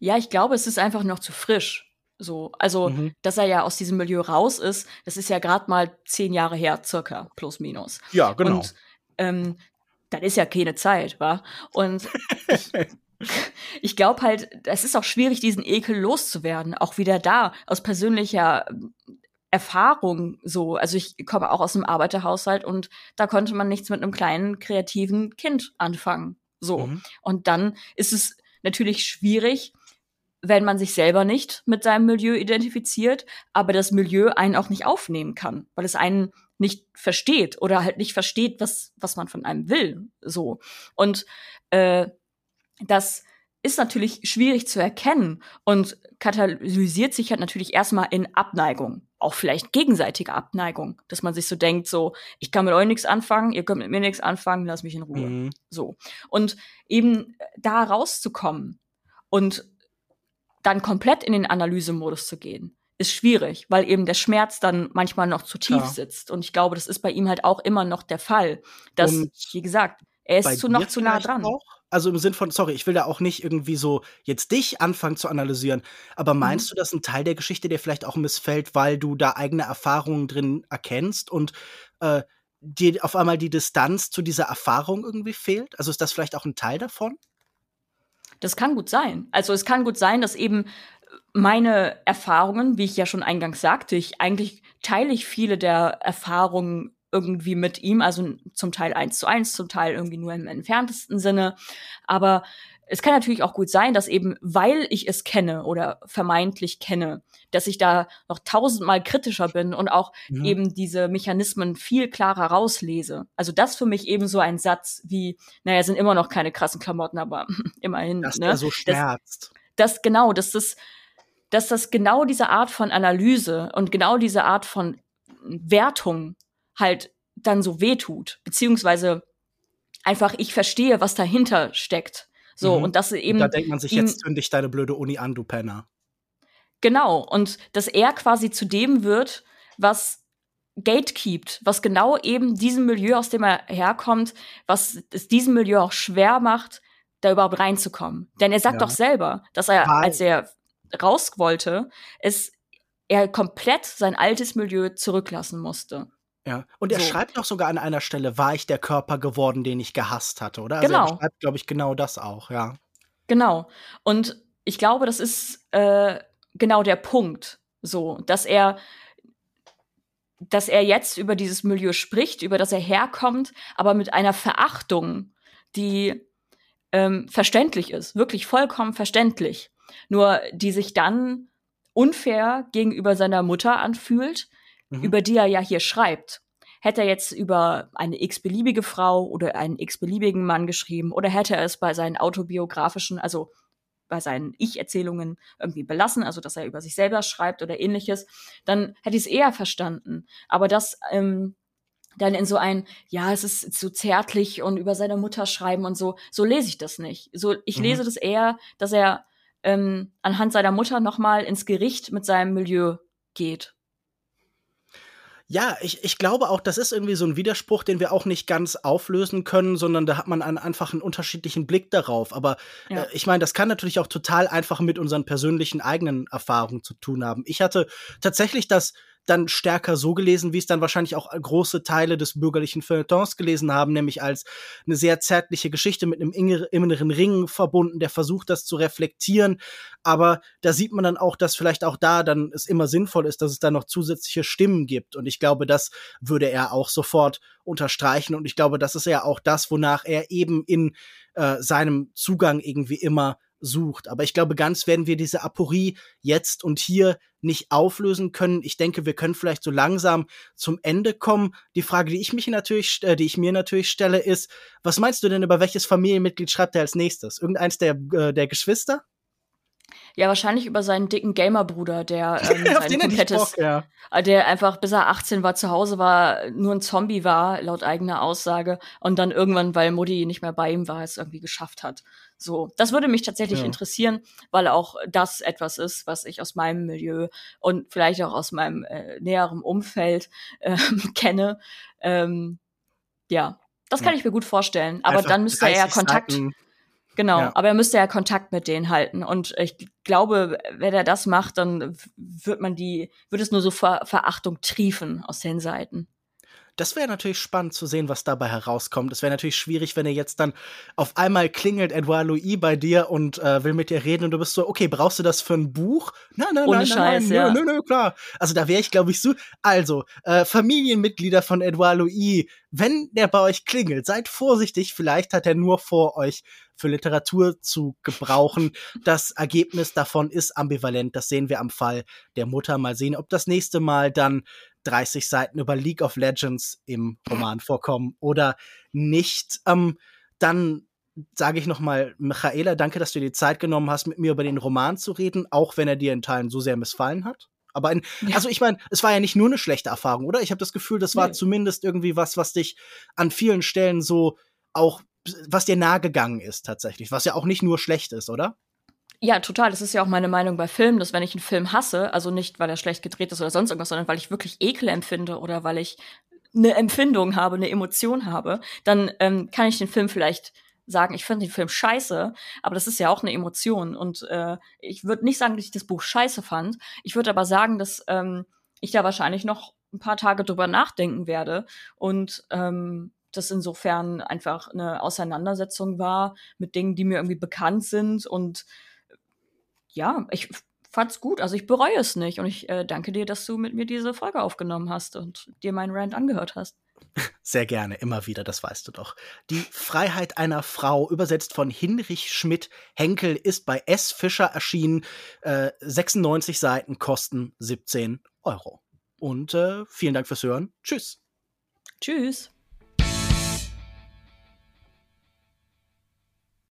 Ja, ich glaube, es ist einfach noch zu frisch. So, also, mhm. dass er ja aus diesem Milieu raus ist, das ist ja gerade mal zehn Jahre her, circa, plus minus. Ja, genau. Und ähm, das ist ja keine Zeit, wa? Und ich, ich glaube halt, es ist auch schwierig, diesen Ekel loszuwerden. Auch wieder da, aus persönlicher ähm, Erfahrung so. Also ich komme auch aus einem Arbeiterhaushalt und da konnte man nichts mit einem kleinen kreativen Kind anfangen. So. Mhm. Und dann ist es natürlich schwierig, wenn man sich selber nicht mit seinem Milieu identifiziert, aber das Milieu einen auch nicht aufnehmen kann, weil es einen nicht versteht oder halt nicht versteht, was, was man von einem will. So. Und äh, das ist natürlich schwierig zu erkennen und katalysiert sich halt natürlich erstmal in Abneigung, auch vielleicht gegenseitige Abneigung, dass man sich so denkt, so, ich kann mit euch nichts anfangen, ihr könnt mit mir nichts anfangen, lass mich in Ruhe. Mhm. So. Und eben da rauszukommen und dann komplett in den Analysemodus zu gehen, ist schwierig, weil eben der Schmerz dann manchmal noch zu tief ja. sitzt. Und ich glaube, das ist bei ihm halt auch immer noch der Fall. Dass, Und wie gesagt, er ist zu, noch zu nah dran. Auch? Also im Sinn von, sorry, ich will da auch nicht irgendwie so jetzt dich anfangen zu analysieren, aber meinst mhm. du, dass ein Teil der Geschichte dir vielleicht auch missfällt, weil du da eigene Erfahrungen drin erkennst und äh, dir auf einmal die Distanz zu dieser Erfahrung irgendwie fehlt? Also ist das vielleicht auch ein Teil davon? Das kann gut sein. Also es kann gut sein, dass eben meine Erfahrungen, wie ich ja schon eingangs sagte, ich eigentlich teile ich viele der Erfahrungen irgendwie mit ihm, also zum Teil eins zu eins, zum Teil irgendwie nur im entferntesten Sinne. Aber es kann natürlich auch gut sein, dass eben, weil ich es kenne oder vermeintlich kenne, dass ich da noch tausendmal kritischer bin und auch mhm. eben diese Mechanismen viel klarer rauslese. Also das für mich eben so ein Satz wie, naja, sind immer noch keine krassen Klamotten, aber immerhin. Dass ne? so schmerzt. Das, das genau, dass das, dass das genau diese Art von Analyse und genau diese Art von Wertung halt dann so wehtut, beziehungsweise einfach ich verstehe, was dahinter steckt. So, mhm. und das eben. Und da denkt man sich, jetzt zünd dich deine blöde Uni an, du Penner. Genau, und dass er quasi zu dem wird, was gatekeept, was genau eben diesem Milieu, aus dem er herkommt, was es diesem Milieu auch schwer macht, da überhaupt reinzukommen. Denn er sagt ja. doch selber, dass er, Hi. als er raus wollte, es er komplett sein altes Milieu zurücklassen musste. Ja, und er so. schreibt doch sogar an einer Stelle, war ich der Körper geworden, den ich gehasst hatte, oder? Also genau. er schreibt, glaube ich, genau das auch, ja. Genau. Und ich glaube, das ist äh, genau der Punkt, so, dass er dass er jetzt über dieses Milieu spricht, über das er herkommt, aber mit einer Verachtung, die ähm, verständlich ist, wirklich vollkommen verständlich. Nur die sich dann unfair gegenüber seiner Mutter anfühlt, mhm. über die er ja hier schreibt. Hätte er jetzt über eine x-beliebige Frau oder einen x-beliebigen Mann geschrieben oder hätte er es bei seinen autobiografischen, also bei seinen Ich-Erzählungen irgendwie belassen, also dass er über sich selber schreibt oder ähnliches, dann hätte ich es eher verstanden. Aber das ähm, dann in so ein, ja, es ist so zärtlich und über seine Mutter schreiben und so, so lese ich das nicht. So, ich mhm. lese das eher, dass er ähm, anhand seiner Mutter nochmal ins Gericht mit seinem Milieu geht. Ja, ich, ich glaube auch, das ist irgendwie so ein Widerspruch, den wir auch nicht ganz auflösen können, sondern da hat man einen, einfach einen unterschiedlichen Blick darauf. Aber ja. äh, ich meine, das kann natürlich auch total einfach mit unseren persönlichen eigenen Erfahrungen zu tun haben. Ich hatte tatsächlich das dann stärker so gelesen, wie es dann wahrscheinlich auch große Teile des bürgerlichen Feuilletons gelesen haben, nämlich als eine sehr zärtliche Geschichte mit einem inneren Ring verbunden, der versucht, das zu reflektieren. Aber da sieht man dann auch, dass vielleicht auch da dann es immer sinnvoll ist, dass es da noch zusätzliche Stimmen gibt. Und ich glaube, das würde er auch sofort unterstreichen. Und ich glaube, das ist ja auch das, wonach er eben in äh, seinem Zugang irgendwie immer sucht. Aber ich glaube, ganz werden wir diese Aporie jetzt und hier nicht auflösen können. Ich denke, wir können vielleicht so langsam zum Ende kommen. Die Frage, die ich mich natürlich, äh, die ich mir natürlich stelle, ist, was meinst du denn über welches Familienmitglied schreibt er als nächstes? Irgendeins der, äh, der Geschwister? Ja, wahrscheinlich über seinen dicken Gamer-Bruder, der ähm, sein komplettes, Bock, ja. Äh, der einfach bis er 18 war zu Hause war, nur ein Zombie war, laut eigener Aussage, und dann irgendwann, weil Mutti nicht mehr bei ihm war, es irgendwie geschafft hat. So, das würde mich tatsächlich ja. interessieren, weil auch das etwas ist, was ich aus meinem Milieu und vielleicht auch aus meinem äh, näheren Umfeld äh, kenne. Ähm, ja, das kann ja. ich mir gut vorstellen. Aber Einfach dann müsste er ja Kontakt. Seiten Genau, ja. aber er müsste ja Kontakt mit denen halten. Und ich glaube, wenn er das macht, dann wird man die, wird es nur so Ver Verachtung triefen aus den Seiten. Das wäre natürlich spannend zu sehen, was dabei herauskommt. Es wäre natürlich schwierig, wenn er jetzt dann auf einmal klingelt Edouard Louis bei dir und äh, will mit dir reden und du bist so, okay, brauchst du das für ein Buch? Nein, nein, Ohne nein, Scheiß, nein, ja. nö, nö, klar. Also da wäre ich, glaube ich, so. Also, äh, Familienmitglieder von Edouard Louis, wenn der bei euch klingelt, seid vorsichtig, vielleicht hat er nur vor, euch für Literatur zu gebrauchen. Das Ergebnis davon ist ambivalent. Das sehen wir am Fall der Mutter. Mal sehen, ob das nächste Mal dann 30 Seiten über League of Legends im Roman vorkommen oder nicht. Ähm, dann sage ich nochmal, Michaela, danke, dass du dir die Zeit genommen hast, mit mir über den Roman zu reden, auch wenn er dir in Teilen so sehr missfallen hat. Aber in, ja. also ich meine, es war ja nicht nur eine schlechte Erfahrung, oder? Ich habe das Gefühl, das war nee. zumindest irgendwie was, was dich an vielen Stellen so auch, was dir nahe gegangen ist tatsächlich, was ja auch nicht nur schlecht ist, oder? Ja, total. Das ist ja auch meine Meinung bei Filmen, dass wenn ich einen Film hasse, also nicht, weil er schlecht gedreht ist oder sonst irgendwas, sondern weil ich wirklich Ekel empfinde oder weil ich eine Empfindung habe, eine Emotion habe, dann ähm, kann ich den Film vielleicht sagen, ich finde den Film scheiße, aber das ist ja auch eine Emotion. Und äh, ich würde nicht sagen, dass ich das Buch scheiße fand. Ich würde aber sagen, dass ähm, ich da wahrscheinlich noch ein paar Tage drüber nachdenken werde und ähm, das insofern einfach eine Auseinandersetzung war mit Dingen, die mir irgendwie bekannt sind und ja, ich fand's gut. Also ich bereue es nicht. Und ich äh, danke dir, dass du mit mir diese Folge aufgenommen hast und dir meinen Rant angehört hast. Sehr gerne, immer wieder, das weißt du doch. Die Freiheit einer Frau, übersetzt von Hinrich Schmidt Henkel, ist bei S. Fischer erschienen. Äh, 96 Seiten kosten 17 Euro. Und äh, vielen Dank fürs Hören. Tschüss. Tschüss.